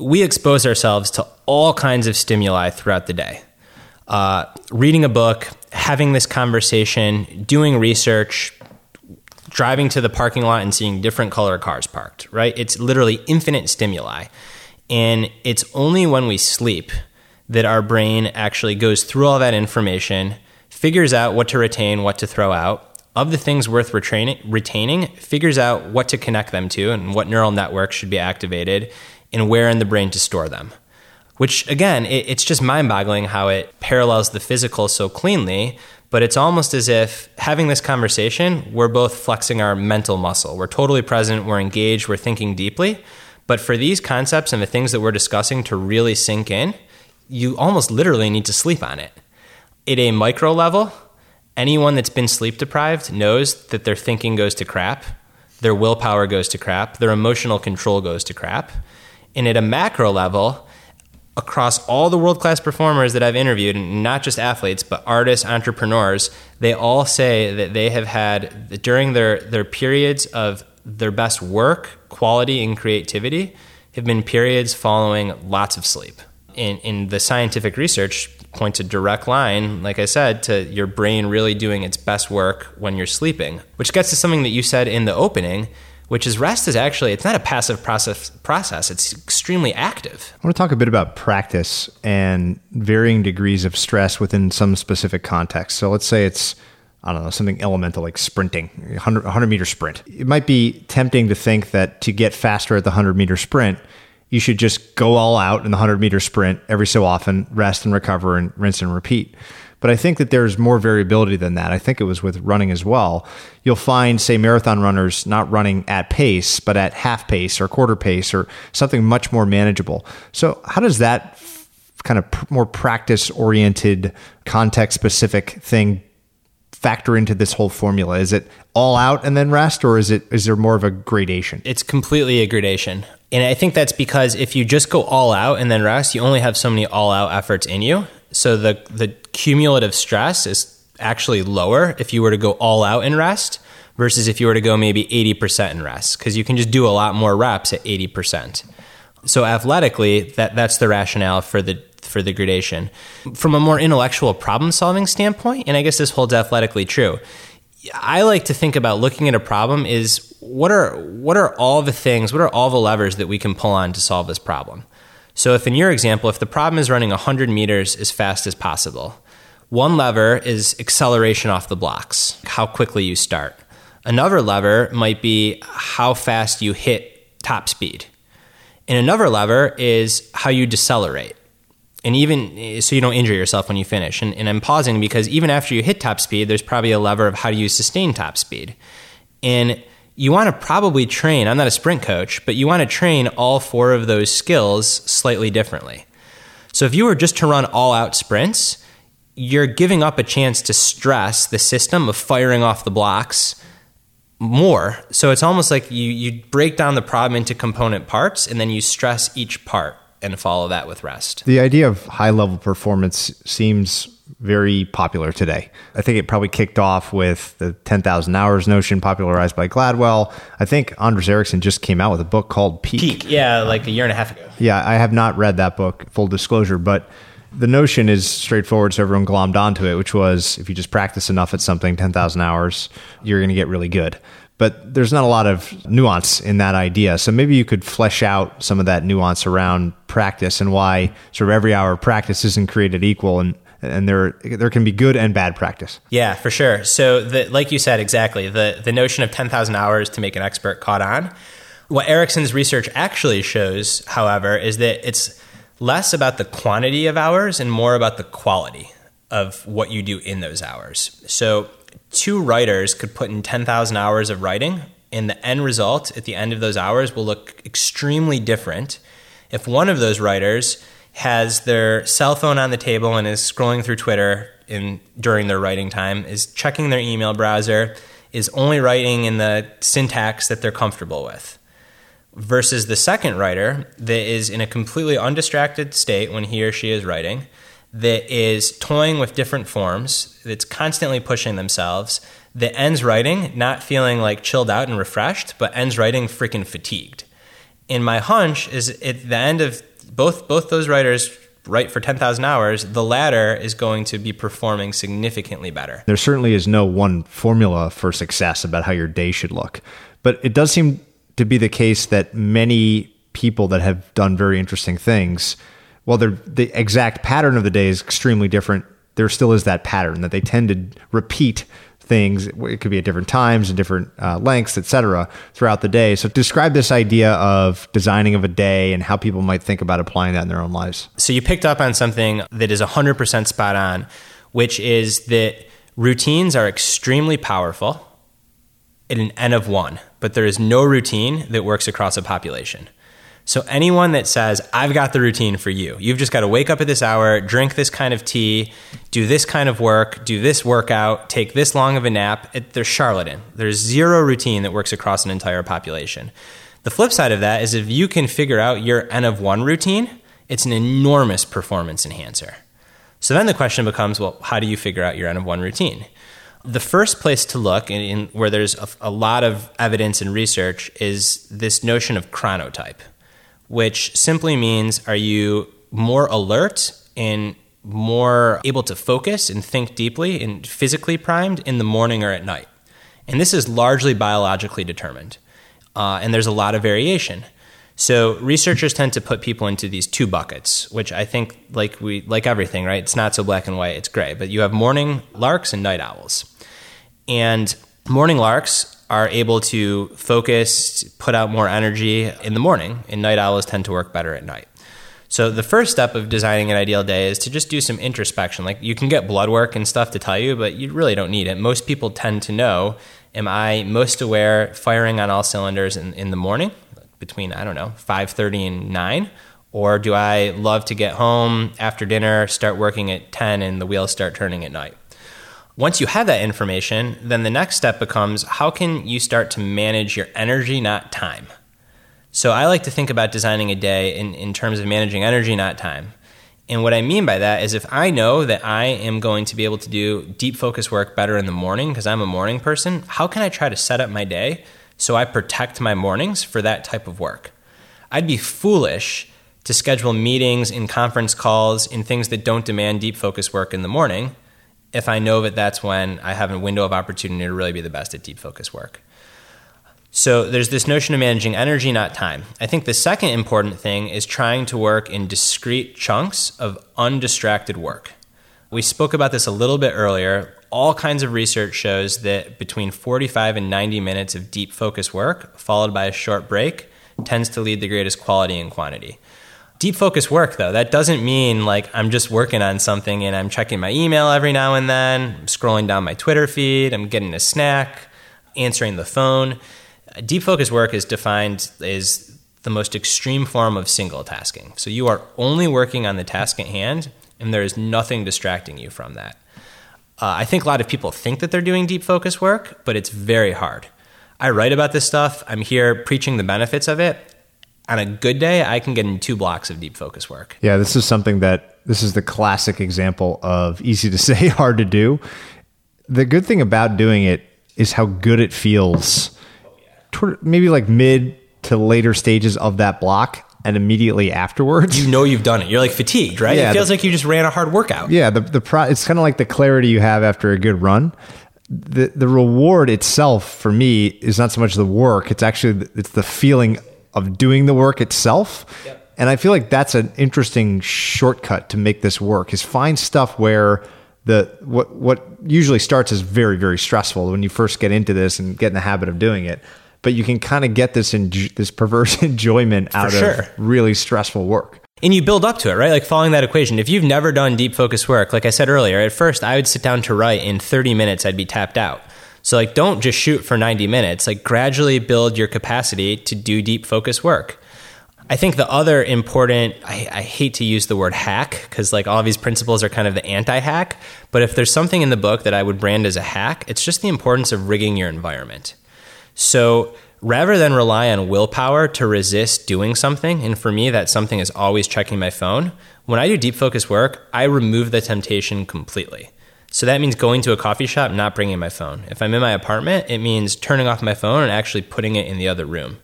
[SPEAKER 4] we expose ourselves to all kinds of stimuli throughout the day. Uh, reading a book, having this conversation, doing research, driving to the parking lot and seeing different color cars parked, right? It's literally infinite stimuli. And it's only when we sleep that our brain actually goes through all that information, figures out what to retain, what to throw out. Of the things worth retaining, figures out what to connect them to and what neural networks should be activated and where in the brain to store them. Which, again, it, it's just mind boggling how it parallels the physical so cleanly, but it's almost as if having this conversation, we're both flexing our mental muscle. We're totally present, we're engaged, we're thinking deeply. But for these concepts and the things that we're discussing to really sink in, you almost literally need to sleep on it. At a micro level, anyone that's been sleep deprived knows that their thinking goes to crap, their willpower goes to crap, their emotional control goes to crap. And at a macro level, across all the world class performers that I've interviewed, and not just athletes, but artists, entrepreneurs, they all say that they have had, during their, their periods of their best work, quality, and creativity, have been periods following lots of sleep. In, in the scientific research, points a direct line, like I said, to your brain really doing its best work when you're sleeping, which gets to something that you said in the opening, which is rest is actually it's not a passive process process it's extremely active
[SPEAKER 2] i want to talk a bit about practice and varying degrees of stress within some specific context so let's say it's I don't know, something elemental like sprinting, 100, 100 meter sprint. It might be tempting to think that to get faster at the 100 meter sprint, you should just go all out in the 100 meter sprint every so often, rest and recover and rinse and repeat. But I think that there's more variability than that. I think it was with running as well. You'll find, say, marathon runners not running at pace, but at half pace or quarter pace or something much more manageable. So, how does that kind of pr- more practice oriented, context specific thing factor into this whole formula? Is it all out and then rest, or is it is there more of a gradation?
[SPEAKER 4] It's completely a gradation. And I think that's because if you just go all out and then rest, you only have so many all out efforts in you. So the the cumulative stress is actually lower if you were to go all out in rest versus if you were to go maybe 80% in rest because you can just do a lot more reps at 80%. So athletically, that that's the rationale for the for the gradation. From a more intellectual problem solving standpoint, and I guess this holds athletically true. I like to think about looking at a problem is what are what are all the things, what are all the levers that we can pull on to solve this problem? So if in your example, if the problem is running 100 meters as fast as possible, one lever is acceleration off the blocks, how quickly you start. Another lever might be how fast you hit top speed. And another lever is how you decelerate and even so you don't injure yourself when you finish. And, and, I'm pausing because even after you hit top speed, there's probably a lever of how do you sustain top speed. And you want to probably train, I'm not a sprint coach, but you want to train all four of those skills slightly differently. So if you were just to run all out sprints, you're giving up a chance to stress the system of firing off the blocks more. So it's almost like you, you break down the problem into component parts and then you stress each part and follow that with rest.
[SPEAKER 2] The idea of high level performance seems very popular today. I think it probably kicked off with the 10,000 hours notion popularized by Gladwell. I think Anders Ericsson just came out with a book called Peak.
[SPEAKER 4] Peak, yeah, like a year and a half ago.
[SPEAKER 2] Yeah, I have not read that book, full disclosure, but the notion is straightforward, so everyone glommed onto it, which was if you just practice enough at something, 10,000 hours, you're going to get really good but there's not a lot of nuance in that idea. So maybe you could flesh out some of that nuance around practice and why sort of every hour of practice isn't created equal and and there there can be good and bad practice.
[SPEAKER 4] Yeah, for sure. So the, like you said exactly, the the notion of 10,000 hours to make an expert caught on. What Ericsson's research actually shows, however, is that it's less about the quantity of hours and more about the quality of what you do in those hours. So two writers could put in 10,000 hours of writing, and the end result at the end of those hours will look extremely different if one of those writers has their cell phone on the table and is scrolling through Twitter in during their writing time, is checking their email browser, is only writing in the syntax that they're comfortable with. Versus the second writer that is in a completely undistracted state when he or she is writing, that is toying with different forms, that's constantly pushing themselves, that ends writing not feeling like chilled out and refreshed, but ends writing freaking fatigued. And my hunch is at the end of both both those writers write for 10,000 hours, the latter is going to be performing significantly better.
[SPEAKER 2] There certainly is no one formula for success about how your day should look. But it does seem to be the case that many people that have done very interesting things. While the exact pattern of the day is extremely different, there still is that pattern that they tend to repeat things. It could be at different times and different uh, lengths, etc., throughout the day. So, describe this idea of designing of a day and how people might think about applying that in their own lives.
[SPEAKER 4] So, you picked up on something that is 100% spot on, which is that routines are extremely powerful at an n of one, but there is no routine that works across a population. So anyone that says, I've got the routine for you, you've just got to wake up at this hour, drink this kind of tea, do this kind of work, do this workout, take this long of a nap, it, they're charlatan. There's zero routine that works across an entire population. The flip side of that is if you can figure out your N of one routine, it's an enormous performance enhancer. So then the question becomes, well, how do you figure out your N of one routine? The first place to look, in, in where there's a, a lot of evidence and research, is this notion of chronotype which simply means are you more alert and more able to focus and think deeply and physically primed in the morning or at night. And this is largely biologically determined. Uh, and there's a lot of variation. So researchers tend to put people into these two buckets, which I think, like we like everything, right? It's not so black and white; it's gray. But you have morning larks and night owls, and morning larks are able to focus, put out more energy in the morning, and night owls tend to work better at night. So the first step of designing an ideal day is to just do some introspection. Like you can get blood work and stuff to tell you, but you really don't need it. Most people tend to know, am I most aware firing on all cylinders in, in the morning between, I don't know, 5.30 and 9? Or do I love to get home after dinner, start working at 10 and the wheels start turning at night? Once you have that information, then the next step becomes how can you start to manage your energy, not time? So I like to think about designing a day in, in terms of managing energy, not time. And what I mean by that is if I know that I am going to be able to do deep focus work better in the morning because I'm a morning person, how can I try to set up my day so I protect my mornings for that type of work? I'd be foolish to schedule meetings and conference calls and things that don't demand deep focus work in the morning if I know that that's when I have a window of opportunity to really be the best at deep focus work. So there's this notion of managing energy, not time. I think the second important thing is trying to work in discrete chunks of undistracted work. We spoke about this a little bit earlier. All kinds of research shows that between 45 and 90 minutes of deep focus work, followed by a short break, tends to lead the greatest quality and quantity. Deep focus work, though, that doesn't mean like I'm just working on something and I'm checking my email every now and then, I'm scrolling down my Twitter feed, I'm getting a snack, answering the phone. Deep focus work is defined as the most extreme form of single tasking. So you are only working on the task at hand, and there is nothing distracting you from that. Uh, I think a lot of people think that they're doing deep focus work, but it's very hard. I write about this stuff. I'm here preaching the benefits of it on a good day, I can get in two blocks of deep focus work.
[SPEAKER 2] Yeah, this is something that this is the classic example of easy to say, hard to do. The good thing about doing it is how good it feels. Toward maybe like mid to later stages of that block and immediately afterwards.
[SPEAKER 4] You know you've done it. You're like fatigued, right? Yeah, it feels the, like you just ran a hard workout.
[SPEAKER 2] Yeah, the the pro, it's kind of like the clarity you have after a good run. The the reward itself for me is not so much the work, it's actually it's the feeling of doing the work itself. Yep. And I feel like that's an interesting shortcut to make this work is find stuff where the what what usually starts as very very stressful when you first get into this and get in the habit of doing it but you can kind of get this in, this perverse enjoyment out sure. of really stressful work
[SPEAKER 4] and you build up to it, right? Like following that equation. If you've never done deep focus work, like I said earlier, at first I would sit down to write in 30 minutes, I'd be tapped out. So like don't just shoot for 90 minutes, like gradually build your capacity to do deep focus work. I think the other important, I, I hate to use the word hack because like all these principles are kind of the anti hack, but if there's something in the book that I would brand as a hack, it's just the importance of rigging your environment. So rather than rely on willpower to resist doing something, and for me, that something is always checking my phone, when I do deep focus work, I remove the temptation completely. So that means going to a coffee shop, not bringing my phone. If I'm in my apartment, it means turning off my phone and actually putting it in the other room.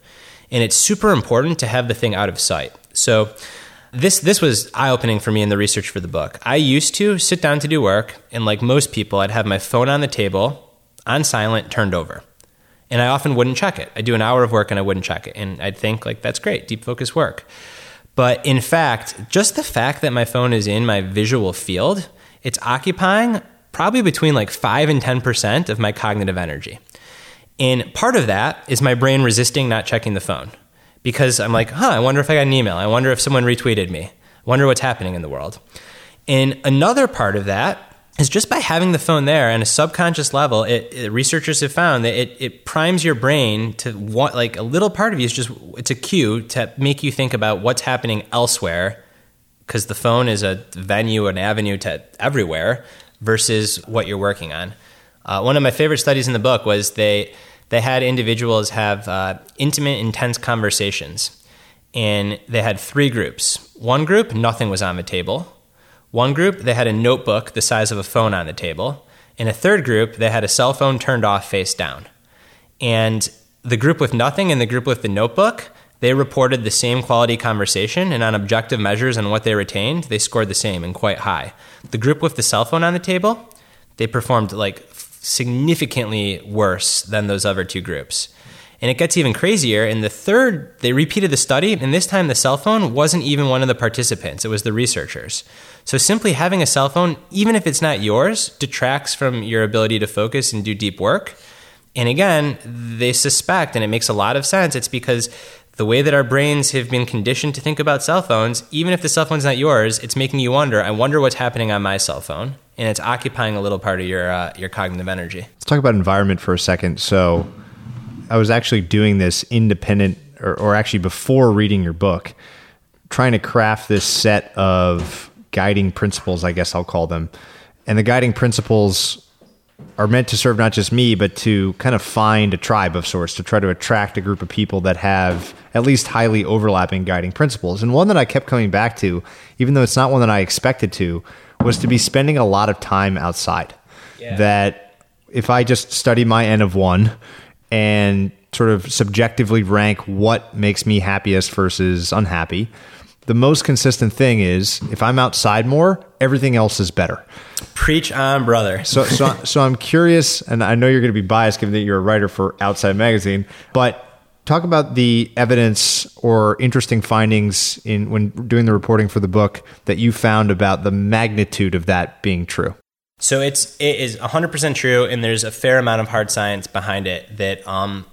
[SPEAKER 4] And it's super important to have the thing out of sight. So this this was eye opening for me in the research for the book. I used to sit down to do work, and like most people, I'd have my phone on the table, on silent, turned over. And I often wouldn't check it. I'd do an hour of work and I wouldn't check it. And I'd think, like, that's great, deep focus work. But in fact, just the fact that my phone is in my visual field, it's occupying probably between like 5 and 10% of my cognitive energy. And part of that is my brain resisting not checking the phone because I'm like, huh, I wonder if I got an email. I wonder if someone retweeted me. I wonder what's happening in the world. And another part of that is just by having the phone there on a subconscious level, it, it, researchers have found that it, it primes your brain to want, like a little part of you is just, it's a cue to make you think about what's happening elsewhere because the phone is a venue, an avenue to everywhere versus what you're working on. Uh, one of my favorite studies in the book was they, they had individuals have uh, intimate, intense conversations. And they had three groups. One group, nothing was on the table. One group, they had a notebook the size of a phone on the table. In a third group, they had a cell phone turned off face down. And the group with nothing and the group with the notebook, they reported the same quality conversation, and on objective measures and what they retained, they scored the same and quite high. The group with the cell phone on the table, they performed like significantly worse than those other two groups. And it gets even crazier. In the third, they repeated the study, and this time the cell phone wasn't even one of the participants, it was the researchers. So simply having a cell phone, even if it's not yours, detracts from your ability to focus and do deep work. And again, they suspect, and it makes a lot of sense, it's because the way that our brains have been conditioned to think about cell phones, even if the cell phone's not yours, it's making you wonder, I wonder what's happening on my cell phone. And it's occupying a little part of your, uh, your cognitive energy.
[SPEAKER 2] Let's talk about environment for a second. So, I was actually doing this independent, or, or actually before reading your book, trying to craft this set of guiding principles, I guess I'll call them. And the guiding principles are meant to serve not just me, but to kind of find a tribe of sorts, to try to attract a group of people that have at least highly overlapping guiding principles. And one that I kept coming back to, even though it's not one that I expected to, was to be spending a lot of time outside. Yeah. That if I just study my N of one and sort of subjectively rank what makes me happiest versus unhappy, the most consistent thing is if I'm outside more, everything else is better.
[SPEAKER 4] Preach on, brother.
[SPEAKER 2] so, so, so I'm curious, and I know you're going to be biased given that you're a writer for Outside Magazine, but talk about the evidence or interesting findings in when doing the reporting for the book that you found about the magnitude of that being true.
[SPEAKER 4] So it's it is 100% true, and there's a fair amount of hard science behind it. That um,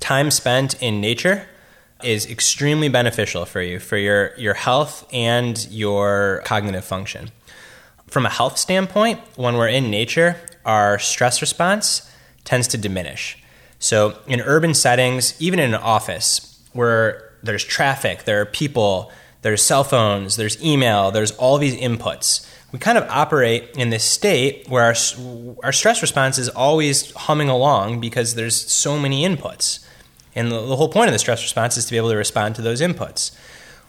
[SPEAKER 4] time spent in nature is extremely beneficial for you, for your, your health and your cognitive function. From a health standpoint, when we're in nature, our stress response tends to diminish. So, in urban settings, even in an office where there's traffic, there are people, there's cell phones, there's email, there's all these inputs, we kind of operate in this state where our, our stress response is always humming along because there's so many inputs. And the, the whole point of the stress response is to be able to respond to those inputs.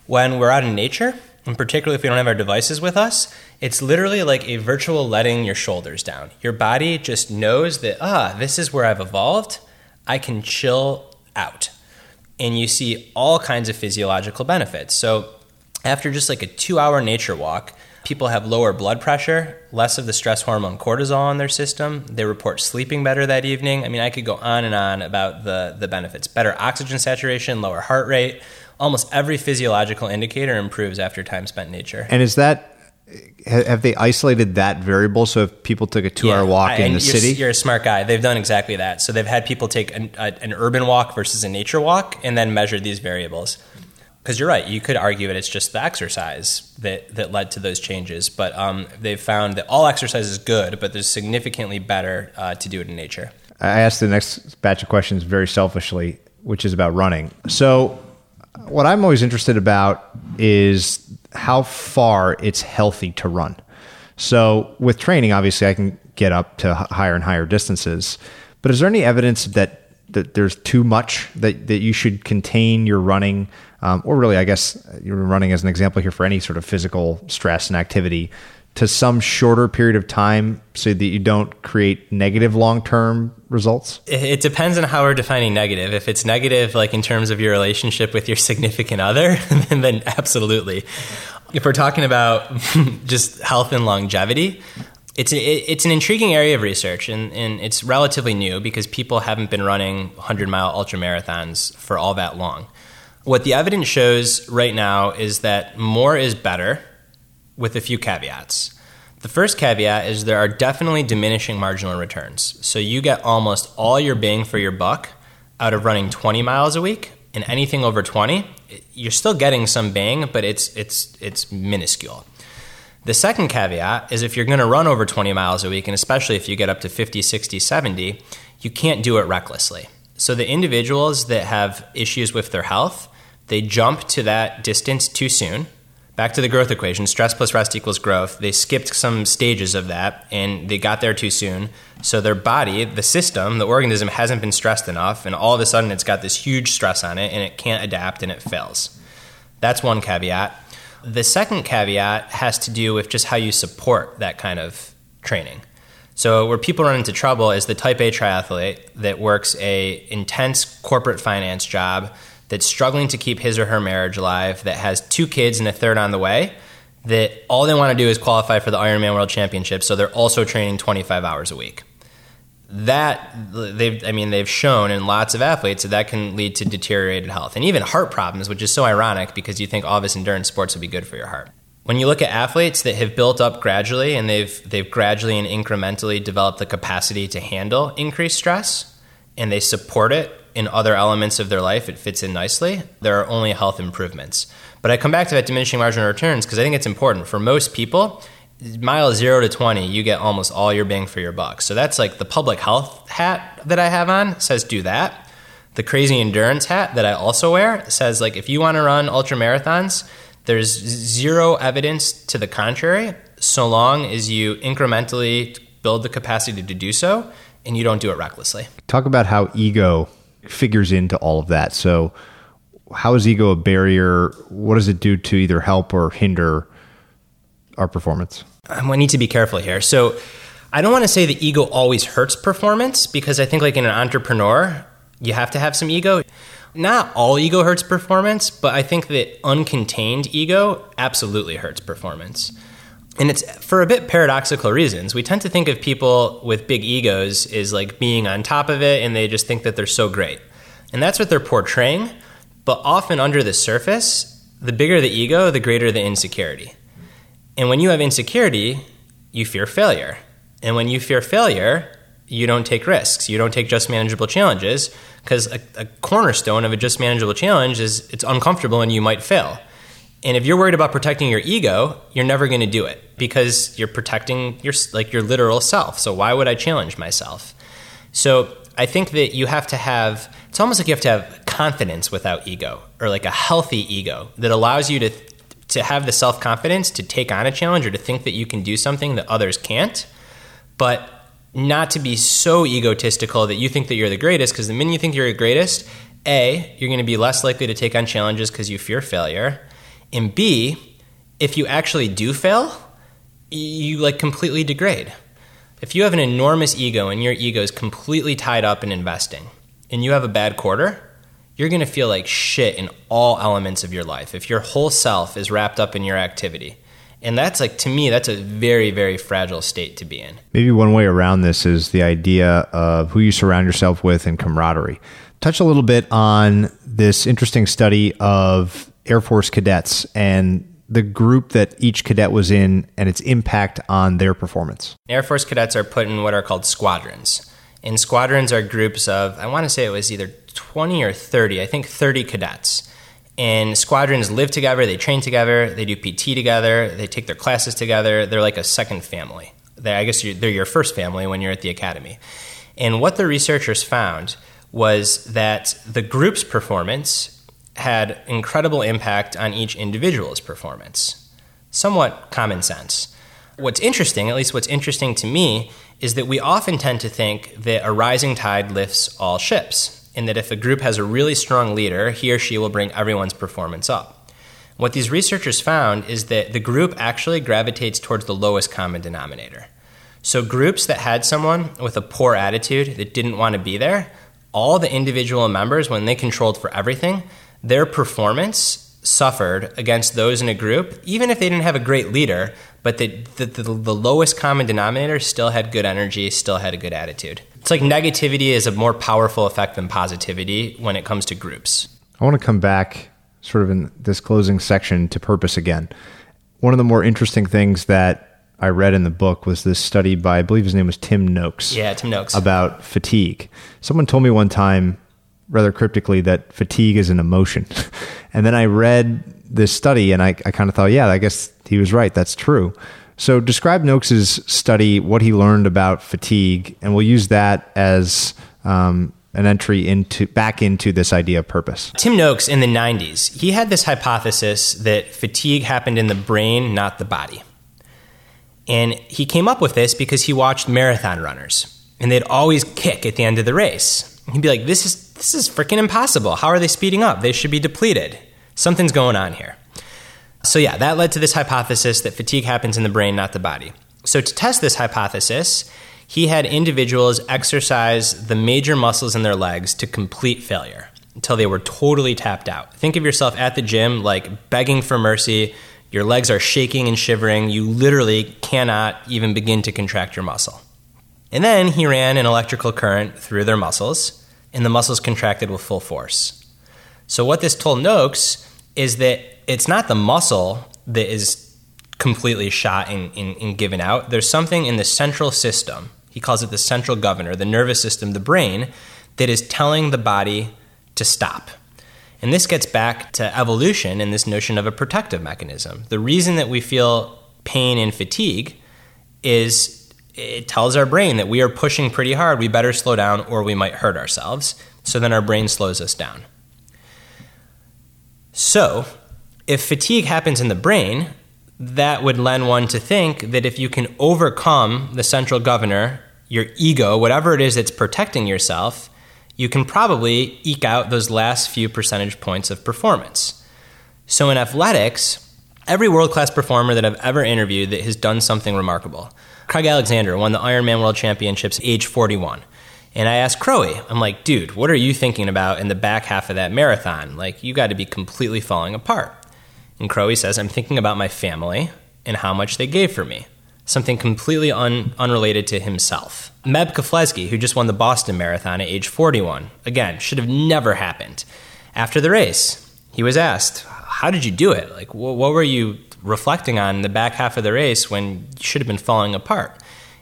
[SPEAKER 4] When we're out in nature, and particularly if we don't have our devices with us, it's literally like a virtual letting your shoulders down. Your body just knows that, ah, this is where I've evolved. I can chill out. And you see all kinds of physiological benefits. So, after just like a two hour nature walk, People have lower blood pressure, less of the stress hormone cortisol in their system. They report sleeping better that evening. I mean, I could go on and on about the, the benefits. Better oxygen saturation, lower heart rate. Almost every physiological indicator improves after time spent in nature.
[SPEAKER 2] And is that have they isolated that variable? So if people took a two-hour yeah, walk in the
[SPEAKER 4] you're,
[SPEAKER 2] city,
[SPEAKER 4] you're a smart guy. They've done exactly that. So they've had people take an, a, an urban walk versus a nature walk, and then measured these variables because you're right. You could argue that it's just the exercise that, that led to those changes, but um, they've found that all exercise is good, but there's significantly better uh, to do it in nature.
[SPEAKER 2] I asked the next batch of questions very selfishly, which is about running. So, what I'm always interested about is how far it's healthy to run. So, with training, obviously, I can get up to higher and higher distances. But is there any evidence that that there's too much that, that you should contain your running um, or really i guess you're running as an example here for any sort of physical stress and activity to some shorter period of time so that you don't create negative long-term results?
[SPEAKER 4] It depends on how we're defining negative. If it's negative like in terms of your relationship with your significant other then, then absolutely. If we're talking about just health and longevity it's a, it's an intriguing area of research, and, and it's relatively new because people haven't been running 100 mile ultra marathons for all that long. What the evidence shows right now is that more is better, with a few caveats. The first caveat is there are definitely diminishing marginal returns. So you get almost all your bang for your buck out of running 20 miles a week, and anything over 20, you're still getting some bang, but it's it's it's minuscule. The second caveat is if you're going to run over 20 miles a week, and especially if you get up to 50, 60, 70, you can't do it recklessly. So the individuals that have issues with their health, they jump to that distance too soon. Back to the growth equation stress plus rest equals growth. They skipped some stages of that and they got there too soon. So their body, the system, the organism hasn't been stressed enough, and all of a sudden it's got this huge stress on it and it can't adapt and it fails. That's one caveat. The second caveat has to do with just how you support that kind of training. So where people run into trouble is the type A triathlete that works a intense corporate finance job that's struggling to keep his or her marriage alive, that has two kids and a third on the way, that all they want to do is qualify for the Ironman World Championship, so they're also training 25 hours a week. That they've i mean they've shown in lots of athletes that that can lead to deteriorated health and even heart problems which is so ironic because you think all this endurance sports would be good for your heart. When you look at athletes that have built up gradually and they've they've gradually and incrementally developed the capacity to handle increased stress and they support it in other elements of their life it fits in nicely there are only health improvements but i come back to that diminishing marginal returns because i think it's important for most people mile zero to 20, you get almost all your bang for your buck. So that's like the public health hat that I have on says do that. The crazy endurance hat that I also wear says like if you want to run ultra marathons, there's zero evidence to the contrary, so long as you incrementally build the capacity to do so and you don't do it recklessly.
[SPEAKER 2] Talk about how ego figures into all of that. So, how is ego a barrier? What does it do to either help or hinder our performance?
[SPEAKER 4] Um, I need to be careful here. So I don't want to say the ego always hurts performance because I think like in an entrepreneur, you have to have some ego. Not all ego hurts performance, but I think that uncontained ego absolutely hurts performance. And it's for a bit paradoxical reasons. We tend to think of people with big egos as like being on top of it and they just think that they're so great. And that's what they're portraying. But often under the surface, the bigger the ego, the greater the insecurity. And when you have insecurity, you fear failure. And when you fear failure, you don't take risks. You don't take just manageable challenges because a, a, cornerstone of a just manageable challenge is it's uncomfortable and you might fail. And if you're worried about protecting your ego, you're never going to do it because you're protecting your like your literal self. So why would I challenge myself? So I think that you have to have it's almost like you have to have confidence without ego or like a healthy ego that allows you to to have the self confidence to take on a challenge or to think that you can do something that others can't, but not to be so egotistical that you think that you're the greatest, because the minute you think you're the greatest, A, you're going to be less likely to take on challenges because you fear failure. And B, if you actually do fail, you like completely degrade. If you have an enormous ego and your ego is completely tied up in investing and you have a bad quarter, you're going to feel like shit in all elements of your life if your whole self is wrapped up in your activity. And that's like, to me, that's a very, very fragile state to be in.
[SPEAKER 2] Maybe one way around this is the idea of who you surround yourself with and camaraderie. Touch a little bit on this interesting study of Air Force cadets and the group that each cadet was in and its impact on their performance.
[SPEAKER 4] Air Force cadets are put in what are called squadrons. And squadrons are groups of, I want to say it was either 20 or 30, I think 30 cadets. And squadrons live together, they train together, they do PT together, they take their classes together. They're like a second family. They're, I guess they're your first family when you're at the academy. And what the researchers found was that the group's performance had incredible impact on each individual's performance. Somewhat common sense. What's interesting, at least what's interesting to me, is that we often tend to think that a rising tide lifts all ships, and that if a group has a really strong leader, he or she will bring everyone's performance up. What these researchers found is that the group actually gravitates towards the lowest common denominator. So, groups that had someone with a poor attitude that didn't want to be there, all the individual members, when they controlled for everything, their performance suffered against those in a group, even if they didn't have a great leader, but the, the, the, the, lowest common denominator still had good energy, still had a good attitude. It's like negativity is a more powerful effect than positivity when it comes to groups.
[SPEAKER 2] I want to come back sort of in this closing section to purpose again. One of the more interesting things that I read in the book was this study by, I believe his name was Tim Noakes.
[SPEAKER 4] Yeah, Tim Noakes.
[SPEAKER 2] About fatigue. Someone told me one time rather cryptically that fatigue is an emotion. and then I read this study and I, I kind of thought, yeah, I guess he was right. That's true. So describe Noakes's study, what he learned about fatigue, and we'll use that as um, an entry into back into this idea of purpose.
[SPEAKER 4] Tim Noakes in the 90s, he had this hypothesis that fatigue happened in the brain, not the body. And he came up with this because he watched marathon runners and they'd always kick at the end of the race. He'd be like, "This is this is freaking impossible. How are they speeding up? They should be depleted. Something's going on here. So, yeah, that led to this hypothesis that fatigue happens in the brain, not the body. So, to test this hypothesis, he had individuals exercise the major muscles in their legs to complete failure until they were totally tapped out. Think of yourself at the gym, like begging for mercy. Your legs are shaking and shivering. You literally cannot even begin to contract your muscle. And then he ran an electrical current through their muscles and the muscles contracted with full force. So, what this told Noakes is that it's not the muscle that is completely shot and, and, and, given out. There's something in the central system, he calls it the central governor, the nervous system, the brain, that is telling the body to stop. And this gets back to evolution and this notion of a protective mechanism. The reason that we feel pain and fatigue is it tells our brain that we are pushing pretty hard, we better slow down or we might hurt ourselves. So then our brain slows us down. So, if fatigue happens in the brain, that would lend one to think that if you can overcome the central governor, your ego, whatever it is that's protecting yourself, you can probably eke out those last few percentage points of performance. So in athletics, every world class performer that I've ever interviewed that has done something remarkable, Craig Alexander won the Ironman World Championships at age 41. And I asked Crowe, I'm like, dude, what are you thinking about in the back half of that marathon? Like, you got to be completely falling apart. And Crowe says, I'm thinking about my family and how much they gave for me. Something completely un- unrelated to himself. Meb Keflezighi, who just won the Boston Marathon at age 41, again, should have never happened. After the race, he was asked, How did you do it? Like, wh- what were you reflecting on the back half of the race when you should have been falling apart.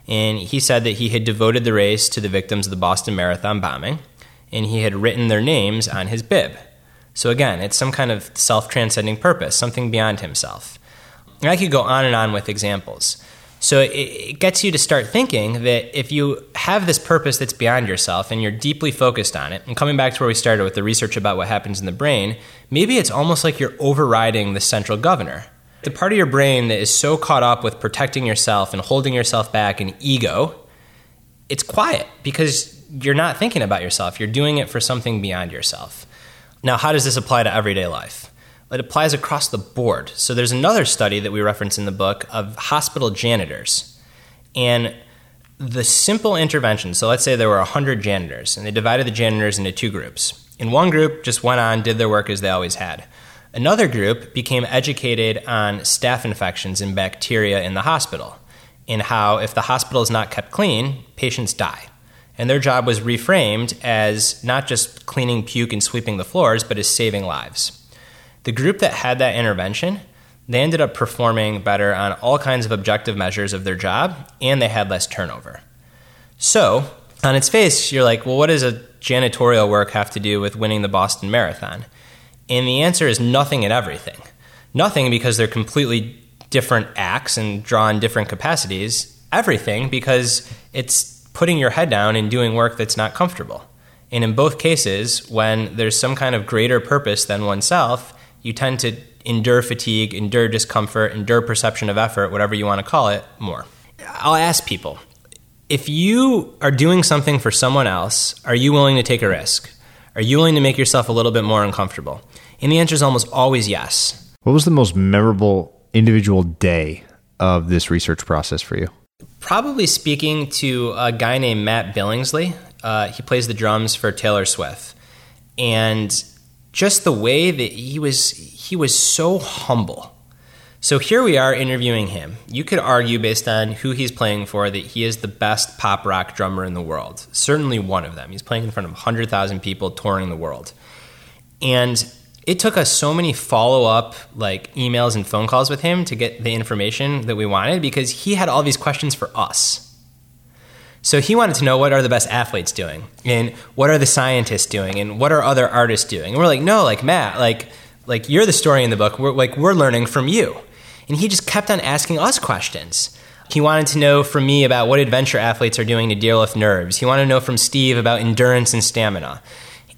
[SPEAKER 4] And he said that he had devoted the race to the victims of the Boston Marathon bombing, and he had written their names on his bib. So again, it's some kind of self transcending purpose, something beyond himself. And I could go on and on with examples. So it, it, gets you to start thinking that if you have this purpose that's beyond yourself and you're deeply focused on it, and coming back to where we started with the research about what happens in the brain, maybe it's almost like you're overriding the central governor. The part of your brain that is so caught up with protecting yourself and holding yourself back and ego, it's quiet because you're not thinking about yourself. You're doing it for something beyond yourself. Now, how does this apply to everyday life? It applies across the board. So, there's another study that we reference in the book of hospital janitors. And the simple intervention so, let's say there were 100 janitors, and they divided the janitors into two groups. In one group, just went on, did their work as they always had. Another group became educated on staph infections and bacteria in the hospital, and how if the hospital is not kept clean, patients die. And their job was reframed as not just cleaning puke and sweeping the floors, but as saving lives. The group that had that intervention, they ended up performing better on all kinds of objective measures of their job, and they had less turnover. So, on its face, you're like, well, what does a janitorial work have to do with winning the Boston Marathon? And the answer is nothing and everything. Nothing because they're completely different acts and draw on different capacities. Everything because it's putting your head down and doing work that's not comfortable. And in both cases, when there's some kind of greater purpose than oneself, you tend to endure fatigue, endure discomfort, endure perception of effort, whatever you want to call it, more. I'll ask people if you are doing something for someone else, are you willing to take a risk? Are you willing to make yourself a little bit more uncomfortable? And the answer is almost always yes.
[SPEAKER 2] What was the most memorable individual day of this research process for you?
[SPEAKER 4] Probably speaking to a guy named Matt Billingsley. Uh, he plays the drums for Taylor Swift. And just the way that he was he was so humble. So here we are interviewing him. You could argue, based on who he's playing for, that he is the best pop rock drummer in the world. Certainly one of them. He's playing in front of 100,000 people touring the world. And it took us so many follow up like emails and phone calls with him to get the information that we wanted because he had all these questions for us. So he wanted to know what are the best athletes doing and what are the scientists doing and what are other artists doing. And we're like, no, like Matt, like like you're the story in the book. We're like we're learning from you. And he just kept on asking us questions. He wanted to know from me about what adventure athletes are doing to deal with nerves. He wanted to know from Steve about endurance and stamina.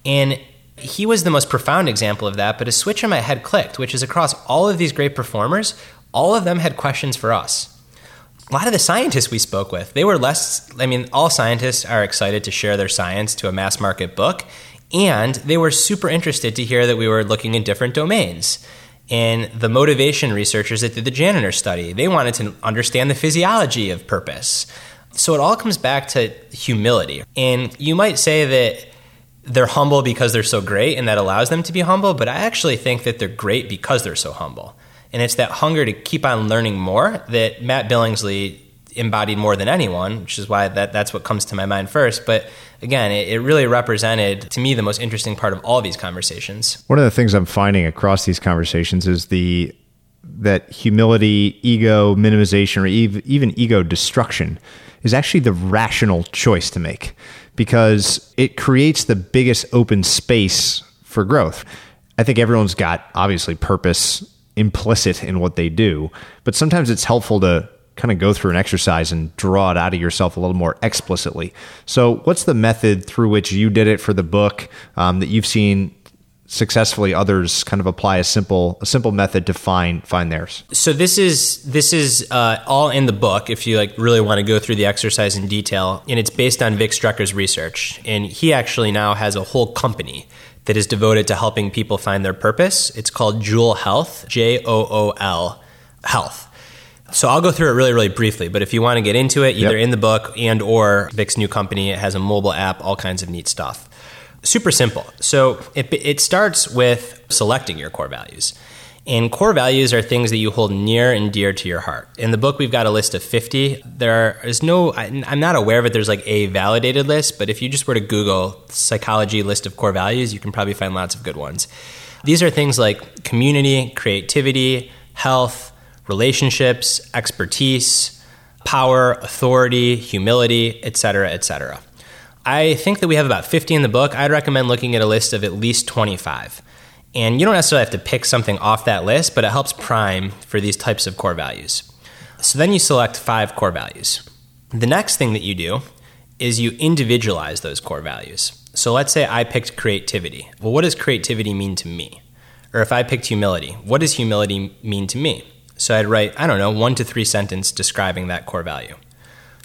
[SPEAKER 4] And he was the most profound example of that, but a switch in my head clicked, which is across all of these great performers, all of them had questions for us. A lot of the scientists we spoke with, they were less, I mean, all scientists are excited to share their science to a mass market book, and they were super interested to hear that we were looking in different domains. And the motivation researchers that did the janitor study, they wanted to understand the physiology of purpose. So it all comes back to humility. And you might say that they're humble because they're so great and that allows them to be humble, but I actually think that they're great because they're so humble. And it's that hunger to keep on learning more that Matt Billingsley embodied more than anyone, which is why that, that's what comes to my mind first. But again, it, it really represented to me the most interesting part of all these conversations.
[SPEAKER 2] One of the things I'm finding across these conversations is the that humility, ego minimization, or even ego destruction is actually the rational choice to make because it creates the biggest open space for growth. I think everyone's got obviously purpose implicit in what they do, but sometimes it's helpful to kind of go through an exercise and draw it out of yourself a little more explicitly. So, what's the method through which you did it for the book um, that you've seen successfully others kind of apply a simple a simple method to find find theirs
[SPEAKER 4] so this is this is uh, all in the book if you like really want to go through the exercise in detail and it's based on Vic Strecher's research and he actually now has a whole company that is devoted to helping people find their purpose it's called Jool Health j-o-o-l health so I'll go through it really, really briefly. But if you want to get into it, either yep. in the book and or Vic's new company, it has a mobile app, all kinds of neat stuff super simple. So it, it starts with selecting your core values. And core values are things that you hold near and dear to your heart. In the book, we've got a list of 50. There is no, I'm not aware of it, there's like a validated list, but if you just were to Google psychology list of core values, you can probably find lots of good ones. These are things like community, creativity, health, relationships, expertise, power, authority, humility, etc., etc. I think that we have about 50 in the book. I'd recommend looking at a list of at least 25. And you don't necessarily have to pick something off that list, but it helps prime for these types of core values. So then you select five core values. The next thing that you do is you individualize those core values. So let's say I picked creativity. Well, what does creativity mean to me? Or if I picked humility, what does humility mean to me? So I'd write, I don't know, one to three sentence describing that core value.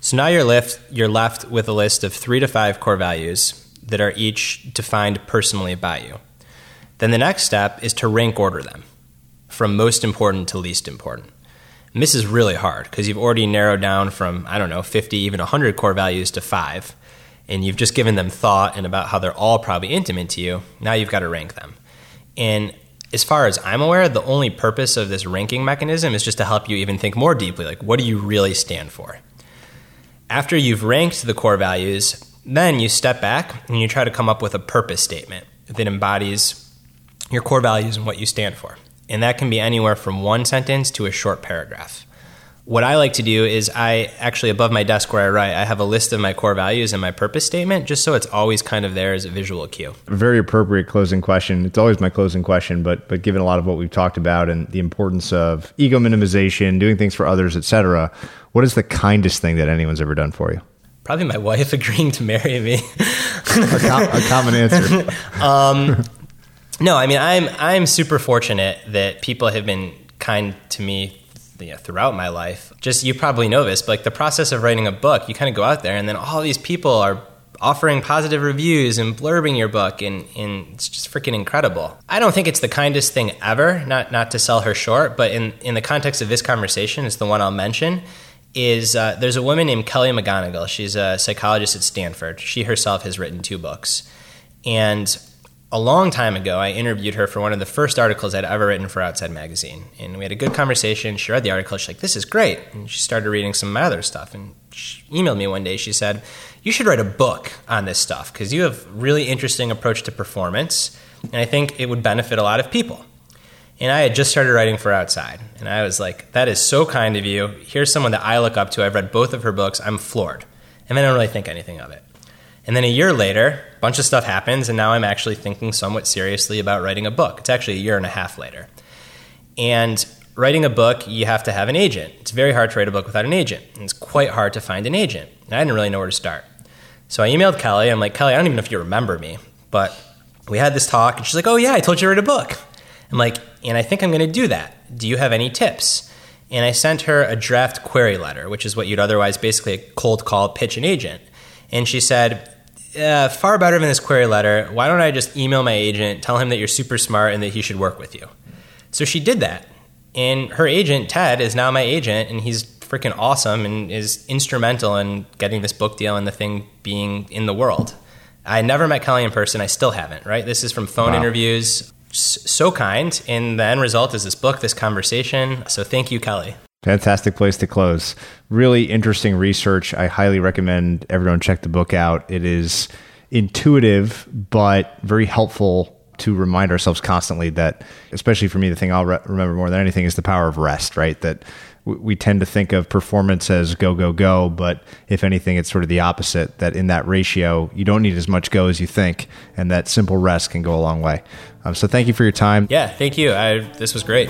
[SPEAKER 4] So now you're left you're left with a list of 3 to 5 core values that are each defined personally by you. Then the next step is to rank order them from most important to least important. And this is really hard because you've already narrowed down from I don't know 50 even 100 core values to 5 and you've just given them thought and about how they're all probably intimate to you. Now you've got to rank them. And as far as I'm aware, the only purpose of this ranking mechanism is just to help you even think more deeply like what do you really stand for? After you've ranked the core values, then you step back and you try to come up with a purpose statement that embodies your core values and what you stand for. And that can be anywhere from one sentence to a short paragraph. What I like to do is I actually above my desk where I write, I have a list of my core values and my purpose statement just so it's always kind of there as a visual cue.
[SPEAKER 2] Very appropriate closing question. It's always my closing question, but but given a lot of what we've talked about and the importance of ego minimization, doing things for others, etc., what is the kindest thing that anyone's ever done for you?
[SPEAKER 4] Probably my wife agreeing to marry me.
[SPEAKER 2] a, com- a, common answer. um,
[SPEAKER 4] no, I mean I'm I'm super fortunate that people have been kind to me you know, throughout my life. Just you probably know this, but like the process of writing a book, you kind of go out there and then all these people are offering positive reviews and blurbing your book and, and it's just freaking incredible. I don't think it's the kindest thing ever, not not to sell her short, but in, in the context of this conversation, it's the one I'll mention. Is uh, there's a woman named Kelly McGonigal. She's a psychologist at Stanford. She herself has written two books. And a long time ago, I interviewed her for one of the first articles I'd ever written for Outside Magazine. And we had a good conversation. She read the article. She's like, this is great. And she started reading some of my other stuff. And she emailed me one day. She said, you should write a book on this stuff because you have really interesting approach to performance. And I think it would benefit a lot of people. And I had just started writing for Outside. And I was like, that is so kind of you. Here's someone that I look up to. I've read both of her books. I'm floored. And I don't really think anything of it. And then a year later, a bunch of stuff happens, and now I'm actually thinking somewhat seriously about writing a book. It's actually a year and a half later. And writing a book, you have to have an agent. It's very hard to write a book without an agent, and it's quite hard to find an agent. And I didn't really know where to start. So I emailed Kelly. I'm like, Kelly, I don't even know if you remember me, but we had this talk, and she's like, Oh, yeah, I told you to write a book. I'm like, And I think I'm going to do that. Do you have any tips? And I sent her a draft query letter, which is what you'd otherwise basically cold call pitch an agent. And she said, uh, far better than this query letter. Why don't I just email my agent, tell him that you're super smart and that he should work with you? So she did that. And her agent, Ted, is now my agent, and he's freaking awesome and is instrumental in getting this book deal and the thing being in the world. I never met Kelly in person. I still haven't, right? This is from phone wow. interviews. So kind. And the end result is this book, this conversation. So thank you, Kelly.
[SPEAKER 2] Fantastic place to close. Really interesting research. I highly recommend everyone check the book out. It is intuitive, but very helpful to remind ourselves constantly that, especially for me, the thing I'll re- remember more than anything is the power of rest, right? That w- we tend to think of performance as go, go, go, but if anything, it's sort of the opposite that in that ratio, you don't need as much go as you think, and that simple rest can go a long way. Um, so thank you for your time.
[SPEAKER 4] Yeah, thank you. I, this was great.